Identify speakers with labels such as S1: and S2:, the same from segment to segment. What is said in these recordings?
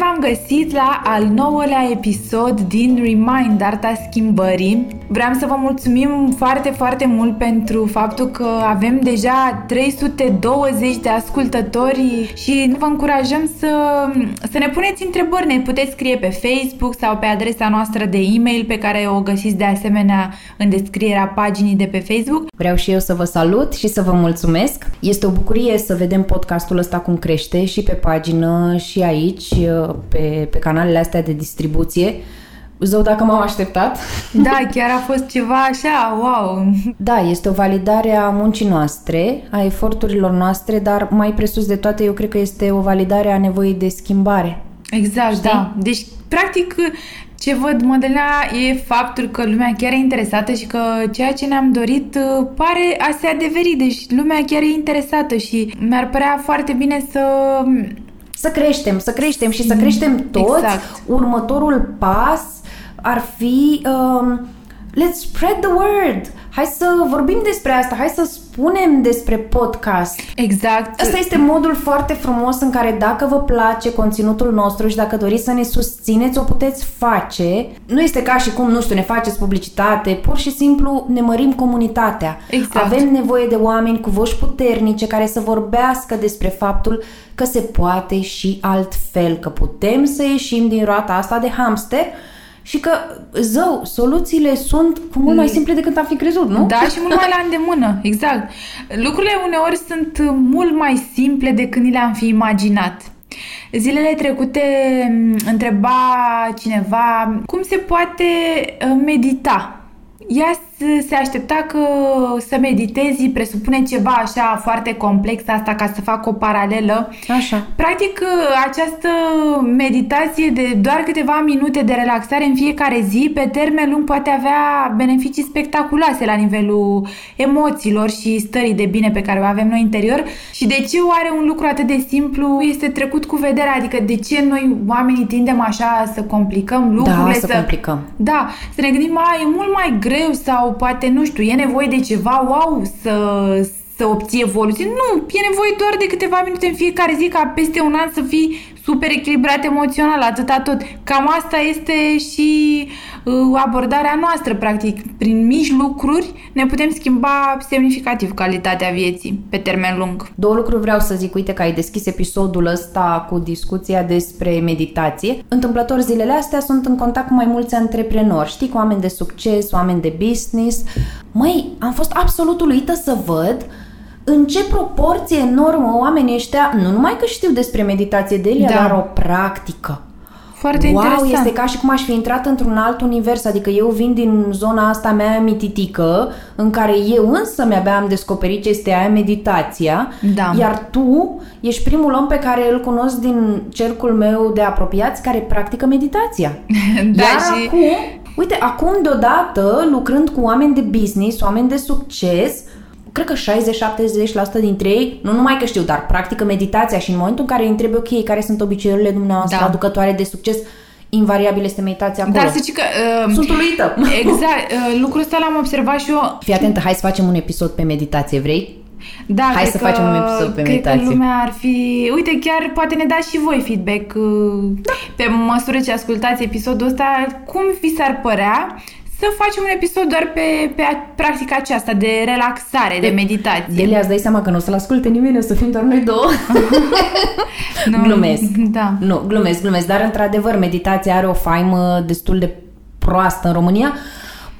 S1: V-am găsit la al nouălea episod din Remind Arta Schimbării. Vreau să vă mulțumim foarte, foarte mult pentru faptul că avem deja 320 de ascultători și vă încurajăm să, să ne puneți întrebări. Ne puteți scrie pe Facebook sau pe adresa noastră de e-mail pe care o găsiți de asemenea în descrierea paginii de pe Facebook.
S2: Vreau și eu să vă salut și să vă mulțumesc. Este o bucurie să vedem podcastul ăsta cum crește și pe pagină și aici pe, pe canalele astea de distribuție. Zău, dacă m-am așteptat.
S1: Da, chiar a fost ceva așa, wow!
S2: Da, este o validare a muncii noastre, a eforturilor noastre, dar mai presus de toate, eu cred că este o validare a nevoii de schimbare.
S1: Exact, Știi? da. Deci, practic, ce văd, Mădălina, e faptul că lumea chiar e interesată și că ceea ce ne-am dorit uh, pare a se adeveri. Deci lumea chiar e interesată și mi-ar părea foarte bine să
S2: să creștem, să creștem și să creștem toți. Exact. Următorul pas ar fi um, let's spread the word. Hai să vorbim despre asta, hai să spunem despre podcast.
S1: Exact.
S2: Asta este modul foarte frumos în care dacă vă place conținutul nostru și dacă doriți să ne susțineți, o puteți face. Nu este ca și cum, nu știu, ne faceți publicitate, pur și simplu ne mărim comunitatea.
S1: Exact.
S2: Avem nevoie de oameni cu voci puternice care să vorbească despre faptul că se poate și altfel, că putem să ieșim din roata asta de hamster și că, zău, soluțiile sunt cu mult mai mm. simple decât am fi crezut, nu?
S1: Da, și mult mai la îndemână, exact. Lucrurile uneori sunt mult mai simple decât ni le-am fi imaginat. Zilele trecute mm, întreba cineva cum se poate uh, medita ea se aștepta că să meditezi presupune ceva așa foarte complex, asta ca să fac o paralelă.
S2: Așa.
S1: Practic, această meditație de doar câteva minute de relaxare în fiecare zi, pe termen lung, poate avea beneficii spectaculoase la nivelul emoțiilor și stării de bine pe care o avem noi interior. Și de ce oare un lucru atât de simplu este trecut cu vederea? Adică de ce noi oamenii tindem așa să complicăm lucrurile?
S2: Da, să, să complicăm.
S1: Da, să ne gândim, mai e mult mai greu greu sau poate, nu știu, e nevoie de ceva wow să, să obții evoluție. Nu, e nevoie doar de câteva minute în fiecare zi ca peste un an să fii super echilibrat emoțional, atâta tot. Cam asta este și uh, abordarea noastră, practic. Prin mici lucruri ne putem schimba semnificativ calitatea vieții pe termen lung.
S2: Două lucruri vreau să zic. Uite că ai deschis episodul ăsta cu discuția despre meditație. Întâmplător zilele astea sunt în contact cu mai mulți antreprenori, știi, cu oameni de succes, oameni de business. Măi, am fost absolut uluită să văd în ce proporție enormă oamenii ăștia, nu numai că știu despre meditație de ele, da. dar o practică.
S1: Foarte
S2: wow,
S1: interesant.
S2: este ca și cum aș fi intrat într-un alt univers, adică eu vin din zona asta mea mititică, în care eu însă mi-abia am descoperit ce este aia meditația,
S1: da.
S2: iar tu ești primul om pe care îl cunosc din cercul meu de apropiați care practică meditația.
S1: da,
S2: iar
S1: și...
S2: acum, uite, acum deodată, lucrând cu oameni de business, oameni de succes, cred că 60-70% dintre ei, nu numai că știu, dar practică meditația și în momentul în care îi întrebe, ok, care sunt obiceiurile dumneavoastră da. aducătoare de succes, invariabil este meditația acolo.
S1: Dar să zic că... Uh,
S2: Sunt uluită.
S1: Exact. Uh, lucrul ăsta l-am observat și eu.
S2: Fii atentă, hai să facem un episod pe meditație, vrei?
S1: Da,
S2: Hai să
S1: că,
S2: facem un episod pe meditație.
S1: Cred că lumea ar fi... Uite, chiar poate ne dați și voi feedback uh, da. pe măsură ce ascultați episodul ăsta. Cum vi s-ar părea să facem un episod doar pe, pe practica aceasta de relaxare, de, de meditație.
S2: Delia, îți dai seama că nu o să-l asculte nimeni, o să fim doar noi două. nu, glumesc.
S1: Da.
S2: Nu, glumesc, glumesc. Dar, într-adevăr, meditația are o faimă destul de proastă în România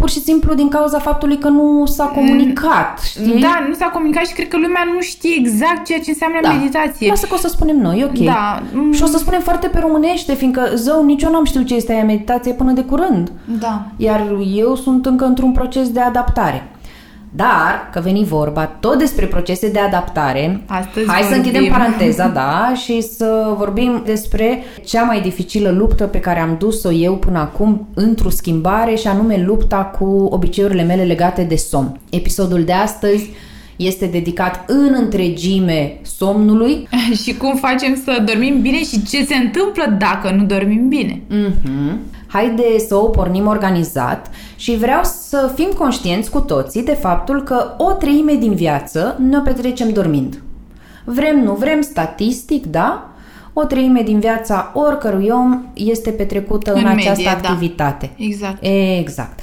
S2: pur și simplu din cauza faptului că nu s-a mm. comunicat, știi?
S1: Da, nu s-a comunicat și cred că lumea nu știe exact ceea ce înseamnă
S2: da.
S1: meditație.
S2: Lasă că o să spunem noi, ok.
S1: Da.
S2: Și o să spunem foarte pe românește, fiindcă zău, nici eu n-am știut ce este aia meditație până de curând.
S1: Da.
S2: Iar eu sunt încă într-un proces de adaptare. Dar, că veni vorba tot despre procese de adaptare,
S1: Astăzi
S2: hai să
S1: vorbim.
S2: închidem paranteza, da, și să vorbim despre cea mai dificilă luptă pe care am dus-o eu până acum într-o schimbare și anume lupta cu obiceiurile mele legate de somn. Episodul de astăzi este dedicat în întregime somnului.
S1: și cum facem să dormim bine și ce se întâmplă dacă nu dormim bine.
S2: Mhm. Haide să o pornim organizat și vreau să fim conștienți cu toții de faptul că o treime din viață ne o petrecem dormind. Vrem, nu vrem, statistic, da? O treime din viața oricărui om este petrecută în,
S1: În
S2: această
S1: medie, da.
S2: activitate.
S1: Exact.
S2: Exact.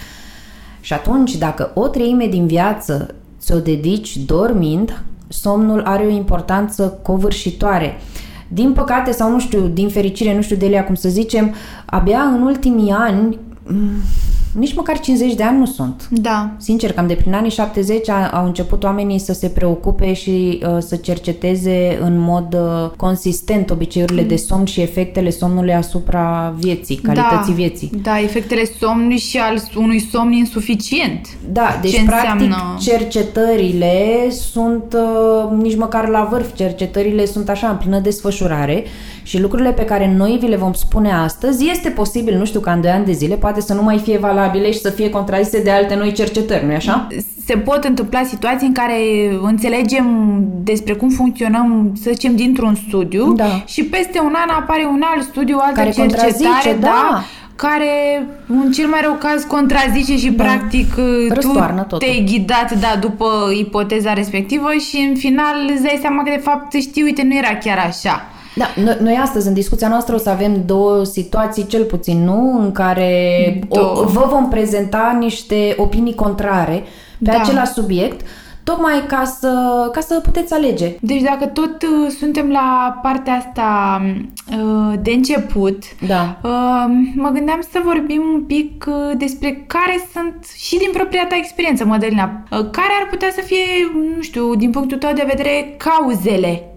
S2: Și atunci, dacă o treime din viață ți-o dedici dormind, somnul are o importanță covârșitoare. Din păcate sau nu știu, din fericire, nu știu Delia cum să zicem, abia în ultimii ani, m, nici măcar 50 de ani nu sunt.
S1: Da.
S2: Sincer, cam de prin anii 70 a- au început oamenii să se preocupe și uh, să cerceteze în mod uh, consistent obiceiurile de somn și efectele somnului asupra vieții, calității
S1: da.
S2: vieții.
S1: Da, efectele somnului și al unui somn insuficient.
S2: Da, deci
S1: Ce
S2: practic
S1: înseamnă?
S2: cercetările sunt uh, nici măcar la vârf, cercetările sunt așa în plină desfășurare și lucrurile pe care noi vi le vom spune astăzi este posibil, nu știu, ca în 2 ani de zile, poate să nu mai fie valabile și să fie contrazise de alte noi cercetări, nu-i așa?
S1: Se pot întâmpla situații în care înțelegem despre cum funcționăm, să zicem, dintr-un studiu
S2: Da.
S1: și peste un an apare un alt studiu, o altă
S2: Care
S1: cercetare,
S2: contrazice, da.
S1: care în cel mai rău caz contrazice și
S2: Da.
S1: practic
S2: Răstoarnă
S1: tu
S2: totul.
S1: te-ai ghidat da, după ipoteza respectivă și în final îți dai seama că de fapt știi, uite, nu era chiar așa.
S2: Da, noi, noi astăzi în discuția noastră o să avem două situații cel puțin, nu? În care o,
S1: Două.
S2: vă vom prezenta niște opinii contrare pe
S1: Da.
S2: același subiect, tocmai ca să, ca să puteți alege.
S1: Deci dacă tot uh, suntem la partea asta uh, de început,
S2: Da.
S1: uh, mă gândeam să vorbim un pic uh, despre care sunt și din propria ta experiență, Mădălina, uh, care ar putea să fie, nu știu, din punctul tău de vedere, cauzele uh,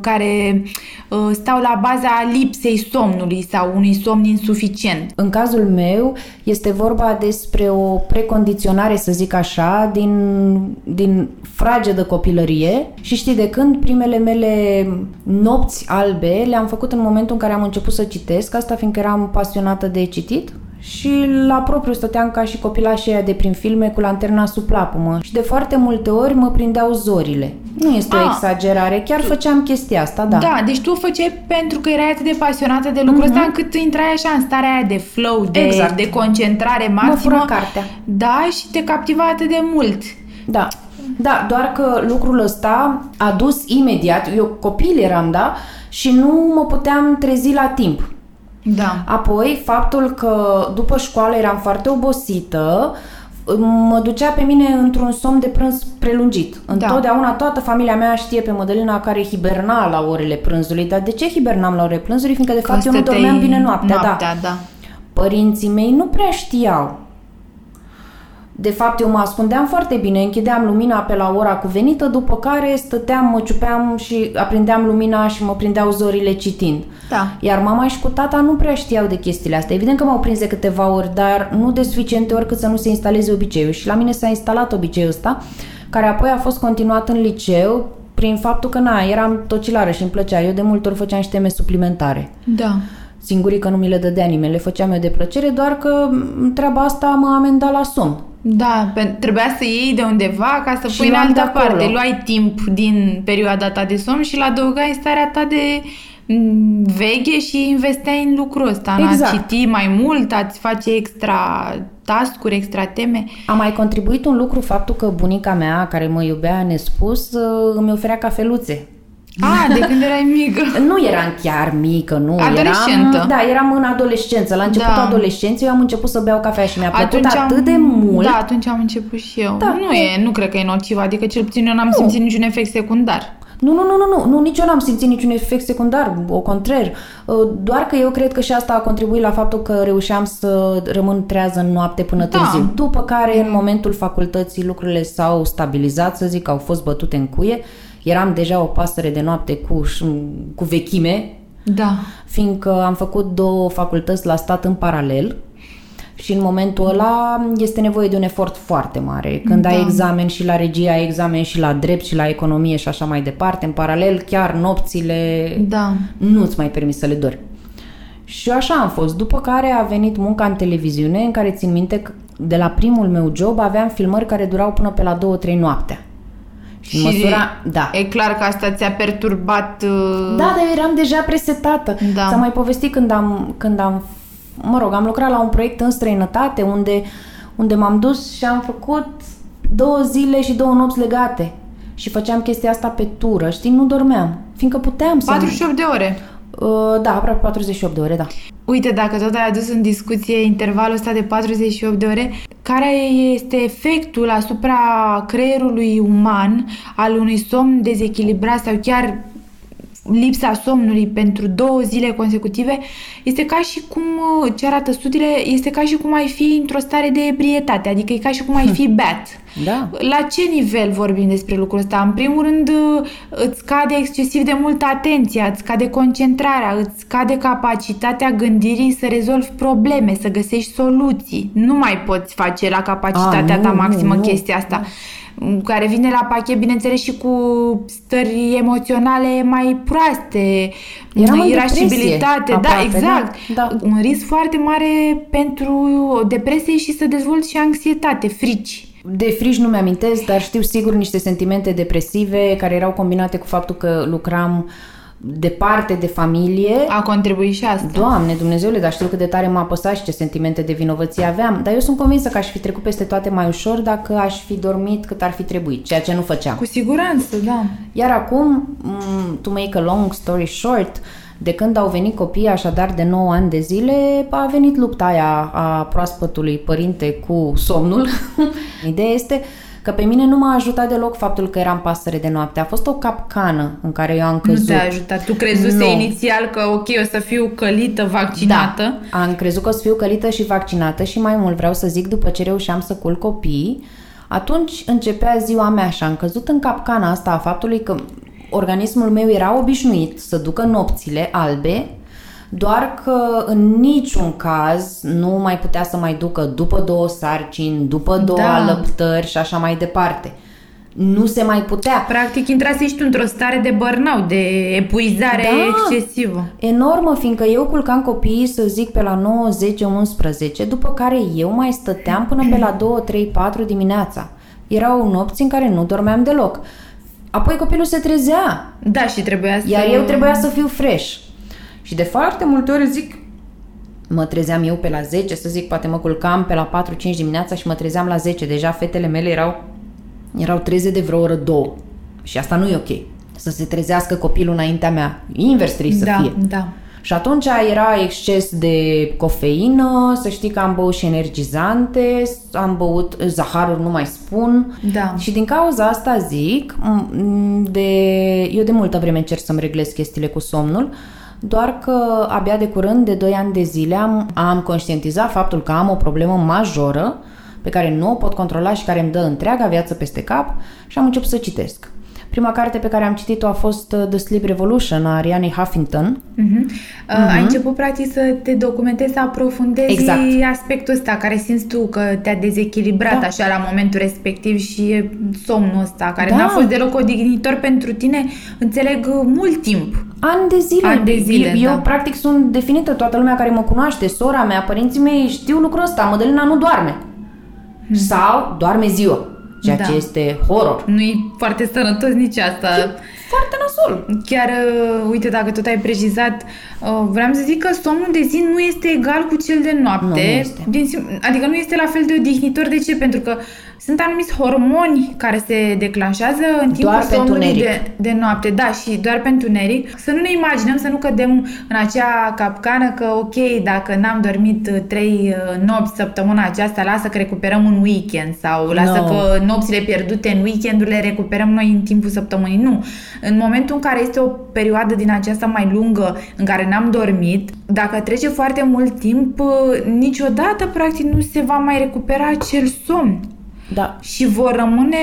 S1: care uh, stau la baza lipsei somnului sau unui somn insuficient.
S2: În cazul meu este vorba despre o precondiționare, să zic așa, din, din fragedă copilărie și știi de când primele mele nopți albe le-am făcut în momentul în care am început să citesc, asta fiindcă eram pasionată de citit și la propriu stăteam ca și copilașii aia de prin filme cu lanterna sub plapumă și de foarte multe ori mă prindeau zorile. Nu este o
S1: Ah.
S2: exagerare, chiar făceam chestia asta, da.
S1: Da, deci tu o făceai pentru că erai atât de pasionată de lucrul ăsta încât intrai așa în starea aia de flow, de,
S2: Mhm. Exact.
S1: de concentrare
S2: Mă
S1: maximă.
S2: fura cartea.
S1: Da, și te captiva atât de mult.
S2: Da. Da, doar că lucrul ăsta a dus imediat, eu copil eram, da, și nu mă puteam trezi la timp.
S1: Da.
S2: Apoi, faptul că după școală eram foarte obosită, mă ducea pe mine într-un somn de prânz prelungit. Întotdeauna toată familia mea știe pe Mădălina care hiberna la orele prânzului. Dar de ce hibernam la orele prânzului? Fiindcă de fapt eu nu
S1: stăteai
S2: dormeam bine noaptea, da.
S1: noaptea da.
S2: Părinții mei nu prea știau. De fapt, eu mă ascundeam foarte bine, închideam lumina pe la ora cuvenită, după care stăteam, mă ciupeam și aprindeam lumina și mă prindeau zorile citind.
S1: Da.
S2: Iar mama și cu tata nu prea știau de chestiile astea. Evident că m-au prins de câteva ori, dar nu de suficiente ori cât să nu se instaleze obiceiul. Și la mine s-a instalat obiceiul ăsta, care apoi a fost continuat în liceu prin faptul că, na, eram tocilară și îmi plăcea. Eu de multe ori făceam și teme suplimentare.
S1: Da.
S2: Singurii că nu mi le dădea nimeni, le făceam eu de plăcere, doar că m, treaba asta mă amenda la somn.
S1: Da, pe- trebuia să iei de undeva ca să
S2: Și
S1: pui în
S2: luam de
S1: altă
S2: acolo.
S1: parte. Luai timp din perioada ta de somn și l-adăugai în starea ta de mm, veche și investeai în lucrul ăsta, în
S2: Exact.
S1: a citi mai mult, a-ți face extra task-uri, extra teme.
S2: A mai contribuit un lucru faptul că bunica mea, care mă iubea nespus, uh, îmi oferea cafeluțe.
S1: A, de când erai mică.
S2: Nu eram chiar mică, nu.
S1: Adolescentă.
S2: Eram, da, eram în adolescență. La începutul
S1: Da.
S2: adolescenței eu am început să beau cafea și mi-a plăcut
S1: Atunci am,
S2: atât de mult.
S1: Da, atunci am început și eu.
S2: Da,
S1: nu, e, nu cred că e nociv, adică cel puțin eu n-am
S2: Nu.
S1: simțit niciun efect secundar.
S2: Nu, nu, nu, nu, nu, nu, nici eu n-am simțit niciun efect secundar, o contrar. Uh, Doar că eu cred că și asta a contribuit la faptul că reușeam să rămân trează în noapte până
S1: Da.
S2: târziu. După care, în momentul facultății, lucrurile s-au stabilizat, să zic, au fost bătute în cuie. Eram deja o pasăre de noapte cu, cu vechime,
S1: Da.
S2: fiindcă am făcut două facultăți la stat în paralel și în momentul ăla este nevoie de un efort foarte mare. Când
S1: Da.
S2: ai examen și la regie, ai examen și la drept și la economie și așa mai departe, în paralel chiar nopțile
S1: Da.
S2: nu-ți mai permis să le dormi. Și așa am fost. După care a venit munca în televiziune, în care țin minte că de la primul meu job aveam filmări care durau până pe la 2-3 noaptea. Și, în măsura... Da.
S1: E clar că asta ți-a perturbat... uh,
S2: Da, dar eu eram deja presetată.
S1: Da.
S2: Ți-am mai povestit când am, când am, mă rog, am lucrat la un proiect în străinătate unde, unde m-am dus și am făcut două zile și două nopți legate. Și făceam chestia asta pe tură, știi, nu dormeam. Fiindcă puteam să...
S1: 48 de ore.
S2: Uh, da, aproape 48 de ore, da.
S1: Uite, dacă tot ai adus în discuție intervalul ăsta de 48 de ore, care este efectul asupra creierului uman al unui somn dezechilibrat sau chiar lipsa somnului pentru două zile consecutive, este ca și cum, uh, ce arată studiile, este ca și cum ai fi într-o stare de ebrietate, adică e ca și cum ai fi beat.
S2: Da.
S1: La ce nivel vorbim despre lucrul ăsta? În primul rând, îți scade excesiv de multă atenția, îți scade concentrarea, îți scade capacitatea gândirii să rezolvi probleme, să găsești soluții. Nu mai poți face la capacitatea
S2: A, nu,
S1: ta
S2: nu,
S1: maximă
S2: nu.
S1: chestia asta. Care vine la pachet, bineînțeles, și cu stări emoționale mai proaste,
S2: Eram în
S1: irascibilitate,
S2: depresie,
S1: da,
S2: aproape,
S1: exact.
S2: da, da.
S1: Un risc foarte mare pentru depresie și să dezvolți și anxietate, frici.
S2: De frici nu mi-amintesc, dar știu sigur niște sentimente depresive care erau combinate cu faptul că lucram departe de familie.
S1: A contribuit și asta.
S2: Doamne, Dumnezeule, dar știu cât de tare m-a apăsat și ce sentimente de vinovăție aveam. Dar eu sunt convinsă că aș fi trecut peste toate mai ușor dacă aș fi dormit cât ar fi trebuit, ceea ce nu făceam.
S1: Cu siguranță, da.
S2: Iar acum, m, to make a long story short, de când au venit copiii așadar de 9 ani de zile, a venit lupta aia a proaspătului părinte cu somnul. Ideea este că pe mine nu m-a ajutat deloc faptul că eram pasăre de noapte. A fost o capcană în care eu am
S1: Nu
S2: căzut.
S1: te-a ajutat. Tu crezuse
S2: Nu.
S1: inițial că, ok, o să fiu călită, vaccinată.
S2: Da, am crezut că o să fiu călită și vaccinată și mai mult vreau să zic, după ce reușeam să culc copiii, atunci începea ziua mea și am căzut în capcana asta a faptului că organismul meu era obișnuit să ducă nopțile albe, doar că în niciun caz nu mai putea să mai ducă după două sarcini, după două
S1: Da.
S2: alăptări și așa mai departe. Nu se mai putea.
S1: Practic, intrase și tu într-o stare de burnout, de epuizare
S2: Da.
S1: excesivă.
S2: Enormă, fiindcă eu culcam copiii, să zic, pe la 9, 10, 11, după care eu mai stăteam până pe la 2, 3, 4 dimineața. Erau nopți în care nu dormeam deloc. Apoi copilul se trezea,
S1: Da, și trebuia să...
S2: iar eu trebuia să fiu fresh. Și de foarte multe ori zic, mă trezeam eu pe la 10, să zic, poate mă culcam pe la 4-5 dimineața și mă trezeam la 10. Deja fetele mele erau, erau treze de vreo oră, două. Și asta nu e ok. Să se trezească copilul înaintea mea. Invers trebuie să
S1: Da,
S2: fie.
S1: da.
S2: Și atunci era exces de cofeină, să știi că am băut și energizante, am băut zaharuri, nu mai spun.
S1: Da.
S2: Și din cauza asta zic, m- de, eu de multă vreme încerc să-mi reglez chestiile cu somnul, doar că abia de curând, de 2 ani de zile, am, am conștientizat faptul că am o problemă majoră pe care nu o pot controla și care îmi dă întreaga viață peste cap și am început să citesc. Prima carte pe care am citit-o a fost uh, The Sleep Revolution a Arianei Huffington,
S1: Mhm. Uh, Ai început, practic, să te documentezi, să aprofundezi
S2: Exact.
S1: aspectul ăsta care simți tu că te-a dezechilibrat
S2: Da.
S1: așa la momentul respectiv și e somnul ăsta, care
S2: Da.
S1: n-a fost deloc odihnitor pentru tine, înțeleg, mult timp.
S2: Ani de zile.
S1: Ani de zile,
S2: eu,
S1: da.
S2: eu practic sunt definită, toată lumea care mă cunoaște, sora mea, părinții mei știu lucrul ăsta, Mădălina nu doarme. Sau doarme ziua, ceea
S1: Da.
S2: ce este horror.
S1: Nu e foarte sănătos nici asta.
S2: Foarte nasol.
S1: Chiar, uh, uite, dacă tot ai precizat, uh, vreau să zic că somnul de zi nu este egal cu cel de noapte.
S2: Nu, nu este.
S1: Din, sim- adică nu este la fel de odihnitor. De ce? Pentru că sunt anumiți hormoni care se declanșează în timpul
S2: Doar pentru
S1: somnului
S2: neric.
S1: de, de noapte. Da, și doar pentru neric. Să nu ne imaginăm, să nu cădem în acea capcană că, ok, dacă n-am dormit uh, trei uh, nopți săptămâna aceasta, lasă că recuperăm un weekend sau lasă
S2: No.
S1: că nopțile pierdute în weekend le recuperăm noi în timpul săptămânii. Nu. În momentul în care este o perioadă din aceasta mai lungă în care n-am dormit, dacă trece foarte mult timp, uh, niciodată practic nu se va mai recupera acel somn.
S2: Da.
S1: și vor rămâne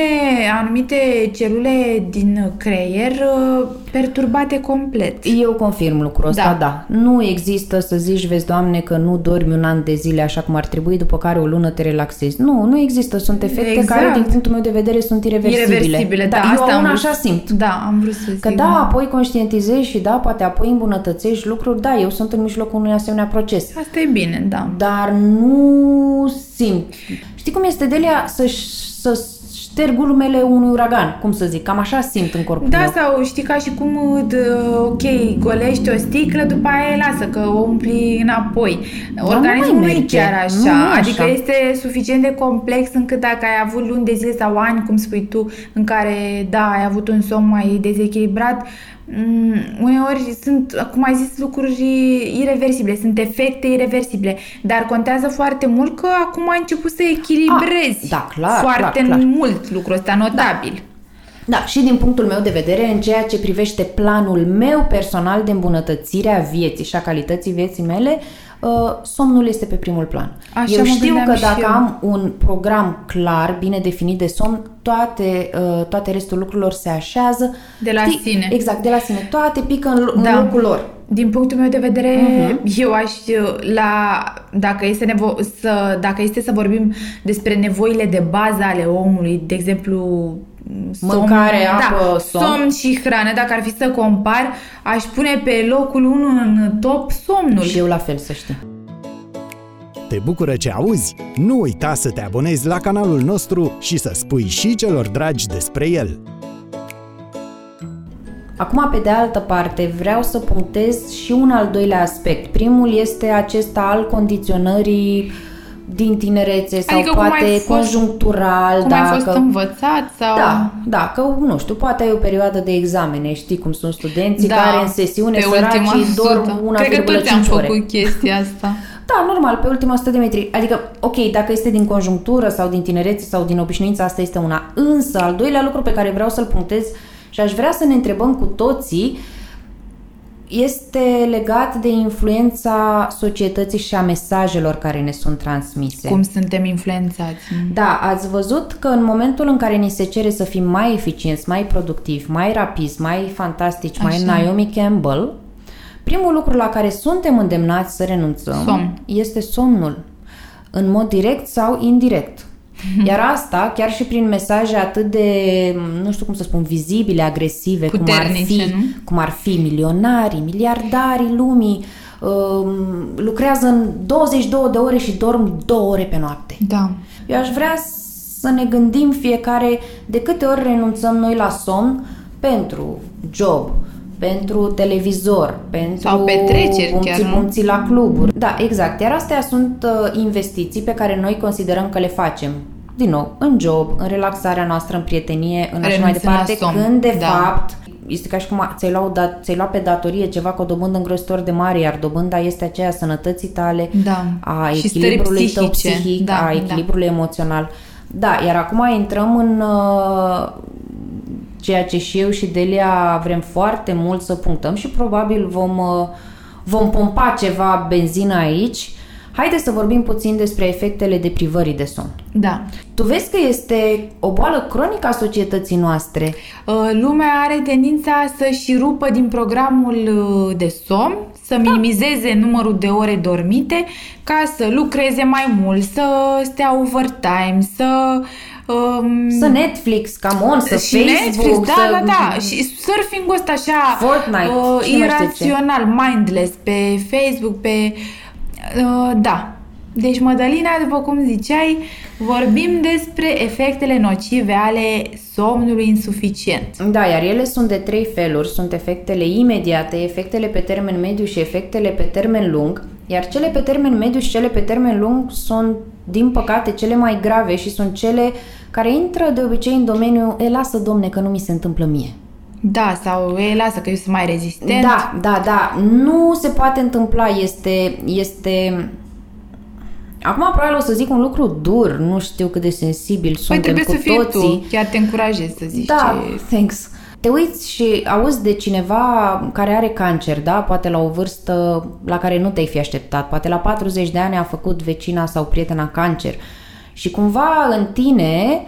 S1: anumite celule din creier uh, perturbate complet.
S2: Eu confirm lucrul ăsta, da. da. Nu există să zici, vezi, Doamne, că nu dormi un an de zile așa cum ar trebui, după care o lună te relaxezi. Nu, nu există. Sunt efecte
S1: Exact.
S2: care, din punctul meu de vedere, sunt ireversibile.
S1: Irreversibile, da,
S2: eu
S1: asta am
S2: una
S1: vrut
S2: așa
S1: să-
S2: simt.
S1: Da, am vrut să zic.
S2: Că da, apoi conștientizezi și da, poate apoi îmbunătățești lucruri. Da, eu sunt în mijlocul unui asemenea proces.
S1: Asta e bine, da.
S2: Dar nu simt. Știi cum este, Delia, să, să șterg urmele unui uragan, cum să zic, cam așa simt în corpul
S1: Da,
S2: meu.
S1: sau știi ca și cum, uh, d- ok, golești o sticlă, după aia lasă că o umpli înapoi.
S2: nu
S1: Organismul
S2: mai
S1: nu e
S2: merge.
S1: chiar așa.
S2: Nu, nu e
S1: adică
S2: așa.
S1: este suficient de complex încât dacă ai avut luni de zile sau ani, cum spui tu, în care, da, ai avut un somn mai dezechilibrat, mm, uneori sunt, cum ai zis, lucruri irreversibile, sunt efecte irreversibile, dar contează foarte mult că acum ai început să echilibrezi
S2: Ah, da, clar,
S1: foarte
S2: clar, clar.
S1: mult lucrul ăsta, notabil.
S2: Da, și din punctul meu de vedere, în ceea ce privește planul meu personal de îmbunătățire a vieții și a calității vieții mele, uh, somnul este pe primul plan.
S1: Așa
S2: eu
S1: mă
S2: știu
S1: gândeam
S2: că
S1: și
S2: dacă
S1: eu.
S2: am un program clar, bine definit de somn, toate, uh, toate restul lucrurilor se așează.
S1: De la
S2: Știi?
S1: sine.
S2: Exact, de la sine. Toate pică în, în
S1: Da.
S2: locul lor.
S1: Din punctul meu de vedere,
S2: Mhm.
S1: eu aș la dacă este nevo- să dacă este să vorbim despre nevoile de bază ale omului, de exemplu, somn,
S2: Mâncare, apă,
S1: da,
S2: somn.
S1: somn și hrană, dacă ar fi să compar, aș pune pe locul 1 în top somnul.
S2: Și eu la fel, să știi.
S3: Te bucură ce auzi? Nu uita să te abonezi la canalul nostru și să spui și celor dragi despre el.
S2: Acum, pe de altă parte, vreau să punctez și un al doilea aspect. Primul este acesta al condiționării din tinerețe sau
S1: Adică cum
S2: poate
S1: ai fost-
S2: conjunctural.
S1: Cum
S2: dacă...
S1: ai fost învățat sau...
S2: Da, da, că nu știu, poate ai o perioadă de examene, știi cum sunt studenții
S1: Da,
S2: care în sesiune
S1: pe ultima
S2: săracii dorm
S1: sută.
S2: 1,5
S1: Cred că toți am
S2: ore.
S1: făcut chestia asta.
S2: Da, normal, pe ultima 100 de metri. Adică, ok, dacă este din conjunctură sau din tinerețe sau din obișnuință, asta este una. Însă, al doilea lucru pe care vreau să-l punctez și aș vrea să ne întrebăm cu toții este legat de influența societății și a mesajelor care ne sunt transmise.
S1: Cum suntem influențați.
S2: Da, ați văzut că în momentul în care ni se cere să fim mai eficienți, mai productivi, mai rapizi, mai fantastici, mai
S1: Așa.
S2: Naomi Campbell, primul lucru la care suntem îndemnați să renunțăm
S1: Somn.
S2: este somnul, în mod direct sau indirect. Iar asta, chiar și prin mesaje atât de, nu știu cum să spun, vizibile, agresive, cum ar,
S1: Puternice,
S2: fi,
S1: nu?
S2: cum ar fi milionarii, miliardarii lumii, um, lucrează în 22 de ore și dorm 2 ore pe noapte.
S1: Da.
S2: Eu aș vrea să ne gândim fiecare de câte ori renunțăm noi la somn pentru job, pentru televizor, pentru
S1: Sau petreceri
S2: bumții,
S1: chiar, nu?
S2: bumții la cluburi. Da, exact. Iar astea sunt uh, investiții pe care noi considerăm că le facem. Din nou, în job, în relaxarea noastră, în prietenie, în așa mai
S1: Renunțând la
S2: departe,
S1: somn,
S2: când de
S1: da.
S2: fapt este ca și cum a- ți-ai luat, dat, ți-ai luat pe datorie ceva cu o dobândă îngrozitor de mare, iar dobânda este aceea a sănătății tale,
S1: Da.
S2: a
S1: Și stării
S2: echilibrului tău
S1: psihice.
S2: psihic,
S1: Da,
S2: a
S1: da.
S2: echilibrului emoțional. Da, iar acum intrăm în uh, ceea ce și eu și Delia vrem foarte mult să punctăm și probabil vom, uh, vom pompa ceva benzină aici. Haideți să vorbim puțin despre efectele deprivării de somn.
S1: Da.
S2: Tu vezi că este o boală cronică a societății noastre.
S1: Uh, Lumea are tendința să-și rupă din programul uh, de somn, să minimizeze numărul de ore dormite ca să lucreze mai mult, să stea overtime, să... Um,
S2: Să Netflix, come on, să
S1: și
S2: Facebook,
S1: Netflix, da,
S2: să...
S1: da, da. Și surfing-ul ăsta așa
S2: Fortnite,
S1: uh,
S2: și nu mai știu ce.
S1: irațional, mindless, pe Facebook, pe... Uh, da. Deci, Mădălina, după cum ziceai, vorbim despre efectele nocive ale somnului insuficient.
S2: Da, iar ele sunt de trei feluri. Sunt efectele imediate, efectele pe termen mediu și efectele pe termen lung. Iar cele pe termen mediu și cele pe termen lung sunt, din păcate, cele mai grave și sunt cele care intră de obicei în domeniul e, lasă, domne, că nu mi se întâmplă mie.
S1: Da, sau e, lasă că eu sunt mai rezistent.
S2: Da, da, da. Nu se poate întâmpla. Este, este... Acum probabil o să zic un lucru dur, nu știu cât de sensibil
S1: Păi
S2: suntem
S1: trebuie
S2: cu
S1: să fii
S2: toții.
S1: tu. Chiar te încurajez să zici
S2: Da,
S1: ce...
S2: thanks. Te uiți și auzi de cineva care are cancer, da? Poate la o vârstă la care nu te-ai fi așteptat. Poate la 40 de ani a făcut vecina sau prietena cancer. Și cumva în tine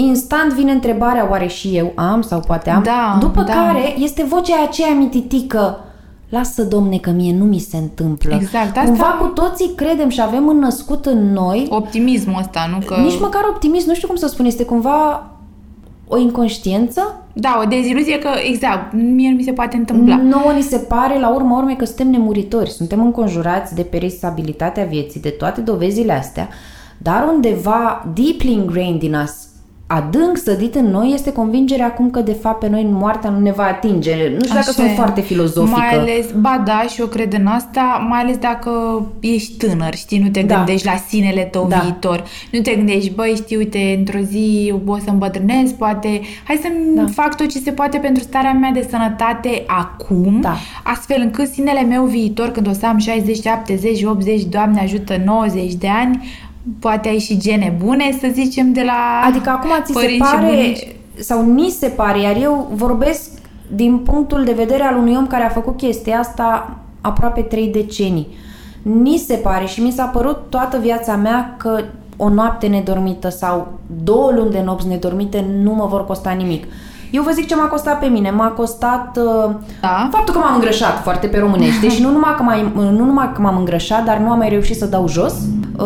S2: instant vine întrebarea oare și eu am sau poate am.
S1: Da,
S2: După
S1: da.
S2: care este vocea aceea mititică Lasă, domne, că mie nu mi se întâmplă.
S1: Exact, asta-
S2: Cumva cu toții credem și avem înnăscut în noi
S1: Optimismul ăsta, nu că...
S2: nici măcar optimism, nu știu cum să spun, este cumva o inconștiență
S1: Da, o deziluzie că, exact, mie nu mi se poate întâmpla.
S2: Nouă ni se pare, la urma urmei, că suntem nemuritori. Suntem înconjurați de peristabilitatea vieții, de toate dovezile astea, dar undeva deeply ingrained in us, adânc sădit în noi, este convingerea acum că, de fapt, pe noi moartea nu ne va atinge. Nu știu dacă
S1: Așa
S2: sunt
S1: e.
S2: foarte filozofică.
S1: Mai ales, ba da, și eu cred în asta, mai ales dacă ești tânăr, știi, nu te
S2: Da.
S1: gândești la sinele tău
S2: Da.
S1: viitor. Nu te gândești, băi, știi, uite, într-o zi o să îmbătrânesc, poate, hai să
S2: Da.
S1: fac tot ce se poate pentru starea mea de sănătate acum,
S2: Da.
S1: astfel încât sinele meu viitor, când o să am 60, 70, 80, Doamne ajută, 90 de ani, poate ai și gene bune, să zicem, de la
S2: Adică acum ți se
S1: părinți și
S2: pare,
S1: bunici.
S2: sau ni se pare, iar eu vorbesc din punctul de vedere al unui om care a făcut chestia asta aproape trei decenii. Ni se pare și mi s-a părut toată viața mea că o noapte nedormită sau două luni de nopți nedormite nu mă vor costa nimic. Eu vă zic ce m-a costat pe mine. M-a costat uh,
S1: Da.
S2: faptul că m-am îngrășat foarte pe românește și nu numai, că mai, nu numai că m-am îngrășat, dar nu am mai reușit să dau jos. Uh,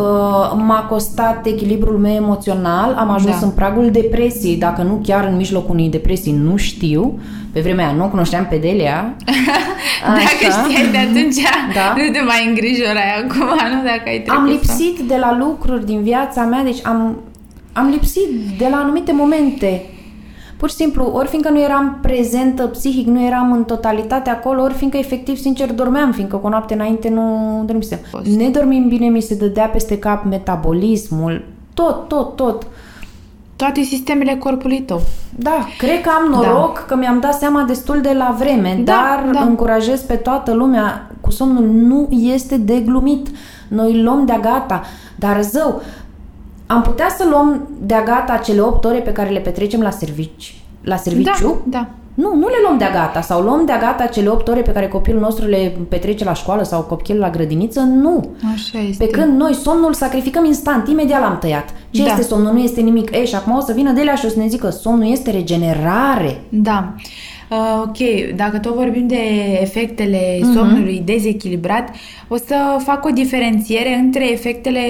S2: m-a costat echilibrul meu emoțional, am ajuns
S1: Da.
S2: în pragul depresiei, dacă nu chiar în mijlocul unei depresii, nu știu. Pe vremea aia nu o cunoșteam pe Delia.
S1: Dacă știai de atunci,
S2: Da.
S1: nu te mai îngrijorai acum, nu dacă ai trecut
S2: Am
S1: sau-
S2: lipsit de la lucruri din viața mea, deci am, am lipsit de la anumite momente. Pur și simplu, ori fiindcă nu eram prezentă psihic, nu eram în totalitate acolo, ori fiindcă efectiv, sincer, dormeam, fiindcă cu o noapte înainte nu dormisem. Ne dormim bine, mi se dădea peste cap metabolismul, tot, tot, tot.
S1: Toate sistemele corpului tău.
S2: Da, cred că am noroc da. că mi-am dat seama destul de la vreme,
S1: Da,
S2: dar
S1: da.
S2: încurajez pe toată lumea cu somnul nu este de glumit. Noi îl luăm de gata, dar zău, am putea să luăm de gata cele 8 ore pe care le petrecem la servici, la serviciu?
S1: Da, da.
S2: Nu, nu le luăm de gata sau luăm de gata cele 8 ore pe care copilul nostru le petrece la școală sau copilul la grădiniță? Nu.
S1: Așa este.
S2: Pe când noi somnul sacrificăm instant, imediat l-am tăiat. Ce
S1: Da.
S2: este somnul? Nu este nimic. Ei, și acum o să vină Delia și o să ne zică somnul este regenerare.
S1: Da. Uh, ok, dacă tot vorbim de efectele
S2: Mhm.
S1: somnului dezechilibrat, o să fac o diferențiere între efectele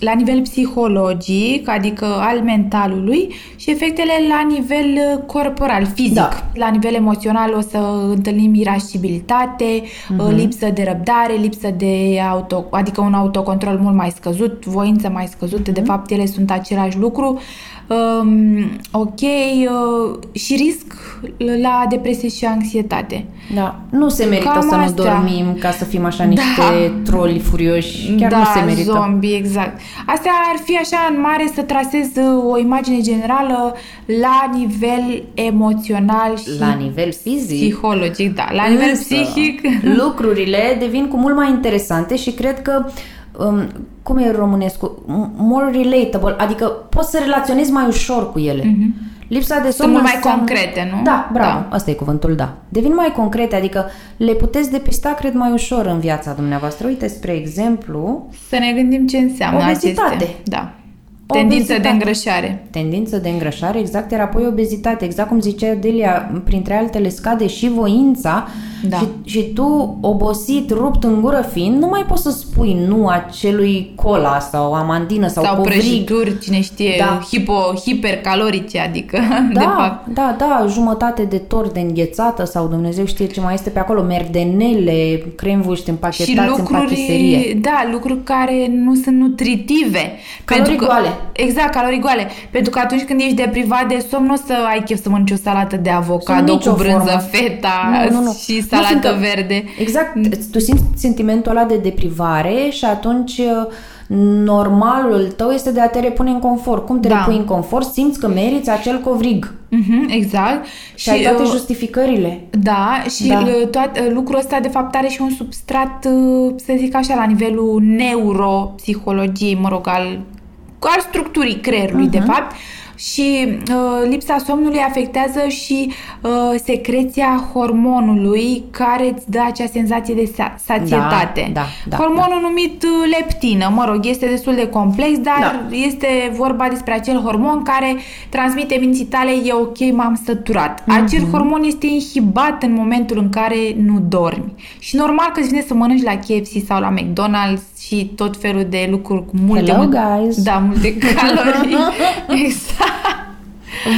S1: la nivel psihologic, adică al mentalului, și efectele la nivel uh, corporal, fizic.
S2: Da.
S1: La nivel emoțional o să întâlnim irascibilitate,
S2: Mhm.
S1: uh, lipsă de răbdare, lipsă de auto, adică un autocontrol mult mai scăzut, voință mai scăzută,
S2: Mhm.
S1: de fapt ele sunt același lucru. Um, ok, uh, și risc la depresie și anxietate.
S2: Da. Nu se merită
S1: Cam
S2: să nu
S1: astea.
S2: dormim ca să fim așa niște
S1: Da.
S2: troli furioși. Chiar
S1: da,
S2: nu se merită.
S1: zombie, exact. Astea ar fi așa în mare să trasez uh, o imagine generală la nivel emoțional și
S2: La nivel fizic.
S1: psihologic, da. La nivel
S2: Însă,
S1: psihic,
S2: lucrurile devin cu mult mai interesante și cred că um, cum e românescu? M- More relatable, adică poți să relaționezi mai ușor cu ele. Lipsa de somn
S1: Mhm. mult mai
S2: înseamnă-
S1: concrete, nu?
S2: Da, bravo,
S1: Da.
S2: asta e cuvântul, da. Devin mai concrete, adică le puteți depista, cred, mai ușor în viața dumneavoastră. Uite, spre exemplu,
S1: să ne gândim ce înseamnă
S2: Obezitate.
S1: acestea. Da. Tendință de
S2: Obezitate.
S1: îngrășare.
S2: tendință de îngrășare, exact, iar apoi obezitate, exact cum zicea Delia, printre altele scade și voința
S1: Da.
S2: și, și tu, obosit, rupt în gură fiind, nu mai poți să spui nu acelui cola sau amandină sau,
S1: Sau
S2: covrig.
S1: prăjituri, cine știe,
S2: Da.
S1: hipo, hipercalorice, adică,
S2: Da,
S1: de fapt.
S2: da, da, jumătate de tort de înghețată sau Dumnezeu știe ce mai este pe acolo, merdenele, cremvuști
S1: Și
S2: împachetați în patiserie.
S1: lucruri, da, lucruri care nu sunt nutritive.
S2: Calorii
S1: Pentru că,
S2: goale.
S1: Exact, calorii goale. Pentru că atunci când ești deprivat de somn, nu o să ai chef să mănânci o salată de avocado
S2: nicio
S1: cu brânză
S2: formă.
S1: feta
S2: Nu, nu, nu.
S1: și
S2: Nu,
S1: salată
S2: fiindcă-
S1: verde.
S2: Exact, tu simți sentimentul ăla de deprivare și atunci uh, normalul tău este de a te repune în confort. Cum te
S1: Da.
S2: repui în confort? Simți că meriți acel covrig
S1: Mhm, exact.
S2: și, ai toate
S1: uh,
S2: justificările.
S1: Da, și
S2: Da.
S1: da. Toat, lucrul ăsta de fapt are și un substrat, uh, să zic așa, la nivelul neuropsihologiei, mă rog, al, al structurii creierului,
S2: Mhm.
S1: uh-huh. de fapt. și uh, lipsa somnului afectează și uh, secreția hormonului care îți dă acea senzație de sa- sațietate.
S2: Da, da, da,
S1: Hormonul numit uh, leptină, mă rog, este destul de complex, dar
S2: Da.
S1: este vorba despre acel hormon care transmite minții tale e ok, m-am săturat. Acel
S2: Mhm.
S1: hormon este inhibat în momentul în care nu dormi. Și normal că îți vine să mănânci la KFC sau la McDonald's și tot felul de lucruri cu multe,
S2: Hello,
S1: multe
S2: guys.
S1: Da, multe calorii. exact.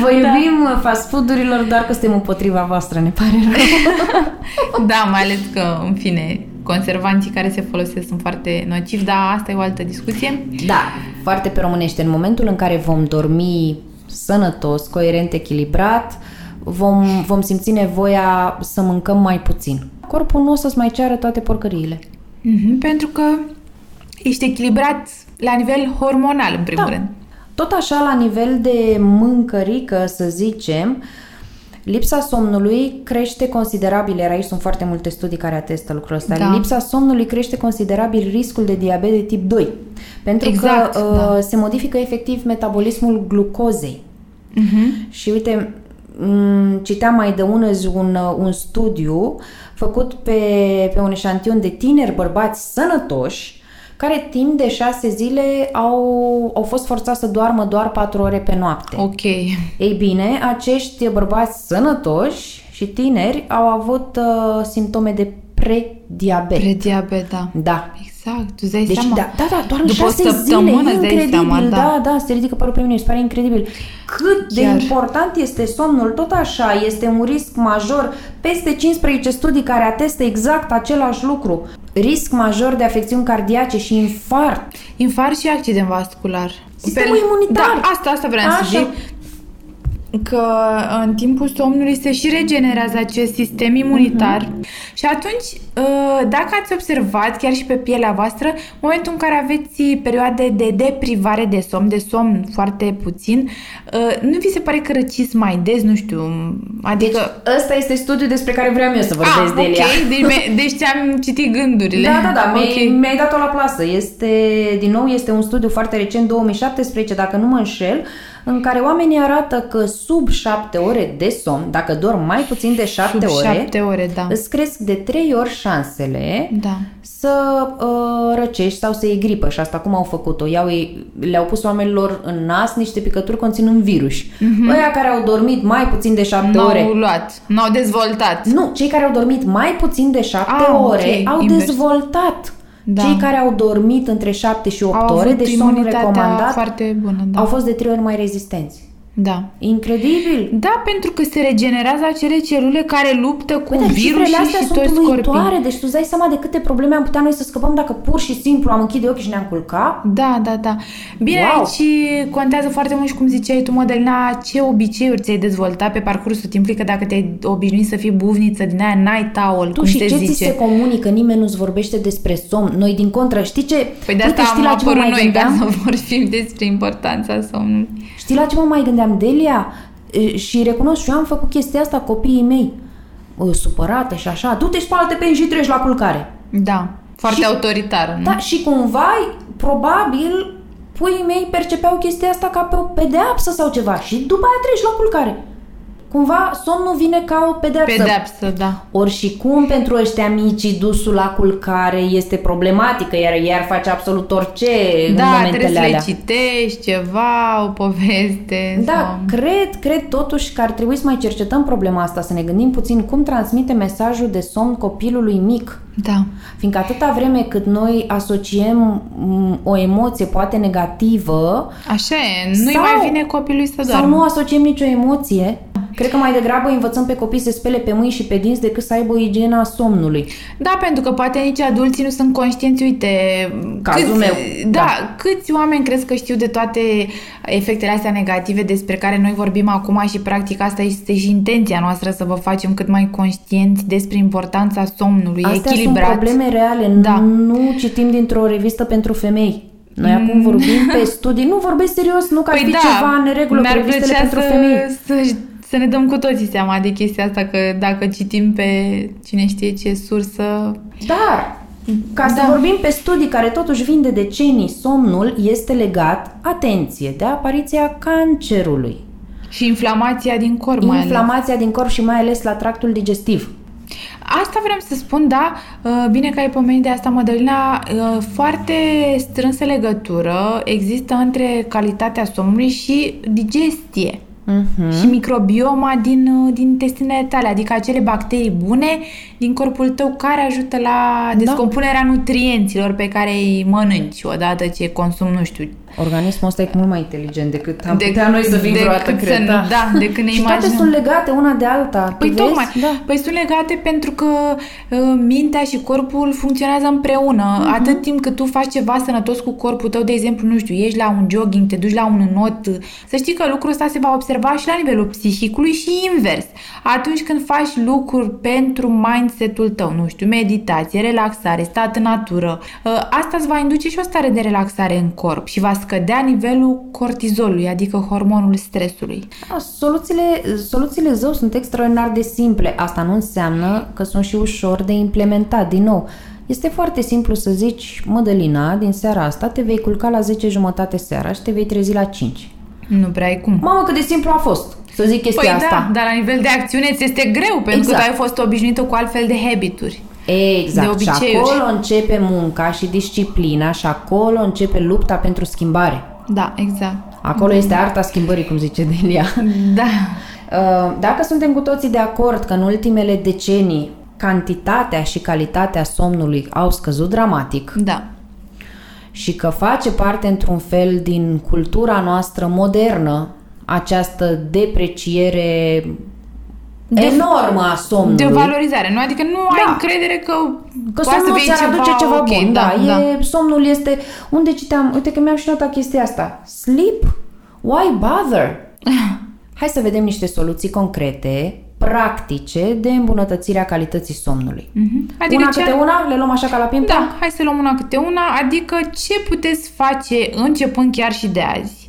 S2: Vă iubim fast food-urilor, doar că suntem împotriva voastră, ne pare rău.
S1: Da, mai ales că, în fine, conservanții care se folosesc sunt foarte nocivi, dar asta e o altă discuție.
S2: Da, foarte pe românește. În momentul în care vom dormi sănătos, coerent, echilibrat, vom, vom simți nevoia să mâncăm mai puțin. Corpul nu o să-ți mai ceară toate porcăriile.
S1: Mhm, pentru că ești echilibrat la nivel hormonal, în primul
S2: Da.
S1: rând.
S2: Tot așa, la nivel de mâncărică, să zicem, lipsa somnului crește considerabil, iar aici sunt foarte multe studii care atestă lucrul ăsta,
S1: Da.
S2: lipsa somnului crește considerabil riscul de diabet de tip 2. Pentru
S1: Exact,
S2: că
S1: da.
S2: uh, se modifică efectiv metabolismul glucozei.
S1: Mhm.
S2: Și uite, m, citeam mai de ună zi un, uh, un studiu făcut pe, pe un eșantion de tineri bărbați sănătoși care timp de șase zile au, au fost forțați să doarmă doar patru ore pe noapte.
S1: Ok.
S2: Ei bine, acești bărbați sănătoși și tineri au avut uh, simptome de prediabet.
S1: Prediabet, da.
S2: Da.
S1: Exact, tu îți dai
S2: Deci,
S1: seama.
S2: da, da, da, doar în
S1: După o
S2: șase zile,
S1: săptămână îți dai
S2: incredibil,
S1: seama, da.
S2: da, da, se ridică părul pe mine, mi se pare incredibil. Cât de
S1: Chiar.
S2: important este somnul, tot așa, este un risc major, peste 15 studii care atestă exact același lucru. Risc major de afecțiuni cardiace și infart.
S1: Infarct și accident vascular.
S2: Sistemul imunitar.
S1: Da, asta, asta vreau să
S2: Așa.
S1: zic. Că în timpul somnului se și regenerează acest sistem imunitar
S2: Mhm.
S1: și atunci, ă, dacă ați observat, chiar și pe pielea voastră, în momentul în care aveți perioade de deprivare de somn, de somn foarte puțin, ă, nu vi se pare că răciți mai des, nu știu, adică...
S2: Deci, ăsta este studiul despre care vreau eu să vorbesc
S1: ah,
S2: de Elia.
S1: ok, deci, mi- deci ți-am citit gândurile.
S2: Da, da, da, mi-ai,
S1: Ok.
S2: mi-ai dat-o la plasă. Este, din nou, este un studiu foarte recent, 2017, dacă nu mă înșel, în care oamenii arată că sub 7 ore de somn, dacă dorm mai puțin de 7
S1: Sub
S2: ore,
S1: șapte ore, da.
S2: îți cresc de 3 ori șansele
S1: Da.
S2: să uh, răcești sau să iei gripă și asta cum au făcut-o? Iau, ei- le-au pus oamenilor în nas niște picături conținând virus. Mm-hmm. Ăia care au dormit mai puțin de 7
S1: Mhm. N-au
S2: ore
S1: luat, n-au dezvoltat.
S2: nu, cei care au dormit mai puțin de 7
S1: Ah, ok,
S2: ore au
S1: invers.
S2: dezvoltat.
S1: Da.
S2: Cei care au dormit între 7 și 8
S1: Au
S2: ore,
S1: avut
S2: deci somnul
S1: imunitatea
S2: recomandat,
S1: foarte bună, da.
S2: au fost de 3 ori mai rezistenți.
S1: Da.
S2: Incredibil!
S1: Da, pentru că se regenerează acele celule care luptă cu
S2: Păi, dar
S1: virus
S2: cifrele
S1: și,
S2: astea
S1: și
S2: sunt
S1: toți
S2: uluitoare,
S1: scorpii.
S2: deci tu îți dai seama de câte probleme am putea noi să scăpăm dacă pur și simplu am închide ochii și ne-am culca?
S1: Da, da, da. Bine,
S2: Wow.
S1: aici contează foarte mult și cum ziceai tu, Mădălina, ce obiceiuri ți-ai dezvoltat pe parcursul timpului, că dacă te-ai obișnuit să fii buvniță din aia, n-ai taol,
S2: Tu
S1: cum
S2: și
S1: se
S2: ce
S1: zice.
S2: ți se comunică? Nimeni nu-ți vorbește despre somn. Noi, din contră, știi ce?
S1: Păi de
S2: Uite,
S1: asta
S2: știi
S1: am
S2: la ce mă
S1: apărut
S2: mai
S1: noi ca
S2: gândeam?
S1: să vorbim despre importanța somnului.
S2: Știi la ce mă mai gândeam, Delia? E, Și recunosc, și eu am făcut chestia asta copiii mei. O, supărată și așa. Du-te, spală-te pe și treci la culcare.
S1: Da, foarte
S2: Și-
S1: autoritară, nu?
S2: Da, și cumva, probabil, puii mei percepeau chestia asta ca pe o pedeapsă sau ceva. Și după aia treci la culcare. Cumva, somnul vine ca o pedeapsă.
S1: Pedeapsă, da.
S2: Ori și cum pentru ăștia mici dusul la culcare este problematică, iar iar face absolut orice în
S1: Da,
S2: momentele
S1: trebuie să le
S2: alea.
S1: citești ceva, o poveste.
S2: Da,
S1: sau...
S2: cred, cred totuși că ar trebui să mai cercetăm problema asta, să ne gândim puțin cum transmite mesajul de somn copilului mic.
S1: Da.
S2: Fiindcă atâta vreme cât noi asociem m, o emoție poate negativă
S1: Așa e, nu-i
S2: Sau-
S1: mai vine copilului să doarmă.
S2: sau nu asociem nicio emoție, cred că mai degrabă învățăm pe copii să spele pe mâini și pe dinți decât să aibă o igienă a somnului.
S1: Da, pentru că poate nici adulții nu sunt conștienți, uite...
S2: Cazul
S1: câți,
S2: meu,
S1: Da,
S2: da.
S1: câți oameni crezi că știu de toate efectele astea negative despre care noi vorbim acum și practic asta este și intenția noastră să vă facem cât mai conștienți despre importanța somnului
S2: Astea
S1: echilibrat.
S2: sunt probleme reale,
S1: Da.
S2: nu citim dintr-o revistă pentru femei. Noi acum vorbim pe studii, nu vorbesc serios, nu că ar
S1: Păi
S2: fi
S1: da,
S2: ceva în neregulă cu
S1: mi-ar
S2: revistele
S1: plăcea
S2: pentru
S1: să,
S2: femei.
S1: Să, să ne dăm cu toții seama de chestia asta, că dacă citim pe cine știe ce sursă...
S2: Dar Ca să
S1: Da.
S2: vorbim pe studii care totuși vin de decenii, somnul este legat, atenție, de apariția cancerului.
S1: Și inflamația din corp mai ales.
S2: Inflamația din corp și mai ales la tractul digestiv.
S1: Asta vreau să spun, da, uh, bine că ai pomenit de asta, Mădălina, uh, foarte strânsă legătură există între calitatea somnului și digestie.
S2: Mhm.
S1: Și microbioma din, uh, din intestinele tale, adică acele bacterii bune din corpul tău care ajută
S2: Da.
S1: la descompunerea nutrienților pe care îi mănânci odată ce consumi, nu știu,
S2: Organismul ăsta e mult mai inteligent decât am
S1: De-
S2: putea noi să fim
S1: decât
S2: vreodată,
S1: să-
S2: cred.
S1: da, decât ne
S2: Și toate
S1: imaginăm.
S2: sunt legate una de alta. Tu
S1: Păi
S2: vezi?
S1: tocmai,
S2: Da.
S1: păi sunt legate pentru că uh, mintea și corpul funcționează împreună.
S2: Mhm.
S1: Atât timp cât tu faci ceva sănătos cu corpul tău, de exemplu, nu știu, ieși la un jogging, te duci la un înot, uh, să știi că lucrul ăsta se va observa și la nivelul psihicului și invers. Atunci când faci lucruri pentru mindset-ul tău, nu știu, meditație, relaxare, stat în natură, uh, asta îți va induce și o stare de relaxare în corp și va scădea nivelul cortizolului, adică hormonul stresului.
S2: Da, soluțiile, soluțiile zău sunt extraordinar de simple. Asta nu înseamnă că sunt și ușor de implementat. Din nou, este foarte simplu să zici, Mădălina, din seara asta te vei culca la 10 jumătate seara și te vei trezi la 5.
S1: Nu prea ai cum.
S2: Mamă, cât de simplu a fost să zic chestia
S1: Păi
S2: asta.
S1: da, dar la nivel de acțiune ți este greu, pentru
S2: Exact.
S1: că tu ai fost obișnuită cu altfel de habituri.
S2: Exact.
S1: De
S2: și
S1: obiceiuri.
S2: acolo începe munca și disciplina și acolo începe lupta pentru schimbare.
S1: Da, exact.
S2: Acolo este arta schimbării, cum zice Delia.
S1: Da.
S2: Uh, Dacă suntem cu toții de acord că în ultimele decenii cantitatea și calitatea somnului au scăzut dramatic
S1: Da.
S2: Și că face parte într-un fel din cultura noastră modernă această depreciere
S1: De-
S2: enormă a somnului.
S1: De valorizare, nu? Adică nu ai
S2: Da.
S1: încredere că,
S2: Că
S1: poate
S2: somnul
S1: fie
S2: ți aduce ceva
S1: ok,
S2: bun, da,
S1: da.
S2: E, somnul este, unde citeam, uite că mi-am și notat chestia asta, sleep, why bother? Hai să vedem niște soluții concrete, practice, de îmbunătățirea calității somnului.
S1: Mhm. Adică
S2: una
S1: ce-
S2: câte una, le luăm așa ca la ping
S1: Da, hai să luăm una câte una, adică ce puteți face începând chiar și de azi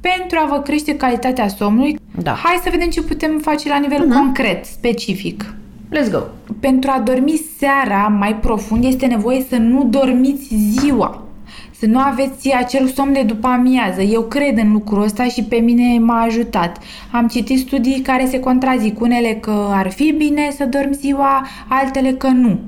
S1: pentru a vă crește calitatea somnului.
S2: Da. Mhm.
S1: Hai să vedem ce putem face la nivel concret, specific.
S2: Let's go!
S1: pentru a dormi seara mai profund este nevoie să nu dormiți ziua. Să nu aveți acel somn de după amiază. Eu cred în lucrul ăsta și pe mine m-a ajutat. Am citit studii care se contrazic. Unele că ar fi bine să dormi ziua, altele că nu.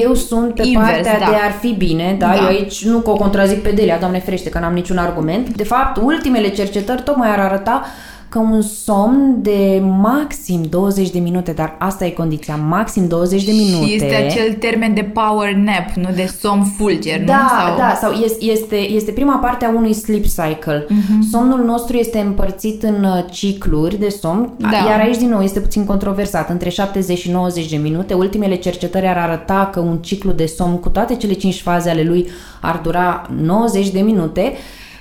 S2: Eu sunt pe
S1: Invers,
S2: partea
S1: da.
S2: de ar fi bine, da?
S1: Da.
S2: Eu aici nu că o contrazic pe Delia, doamne ferește, că n-am niciun argument. De fapt, ultimele cercetări tocmai ar arăta că un somn de maxim 20 de minute, dar asta e condiția, maxim 20 de minute.
S1: Și este acel termen de power nap, nu de somn fulger, nu?
S2: Da,
S1: Sau...
S2: da, sau este, este, este prima parte a unui sleep cycle.
S1: Mhm.
S2: Somnul nostru este împărțit în uh, cicluri de somn,
S1: Da.
S2: iar aici din nou este puțin controversat, între 70 și 90 de minute. Ultimele cercetări ar arăta că un ciclu de somn cu toate cele 5 faze ale lui ar dura 90 de minute.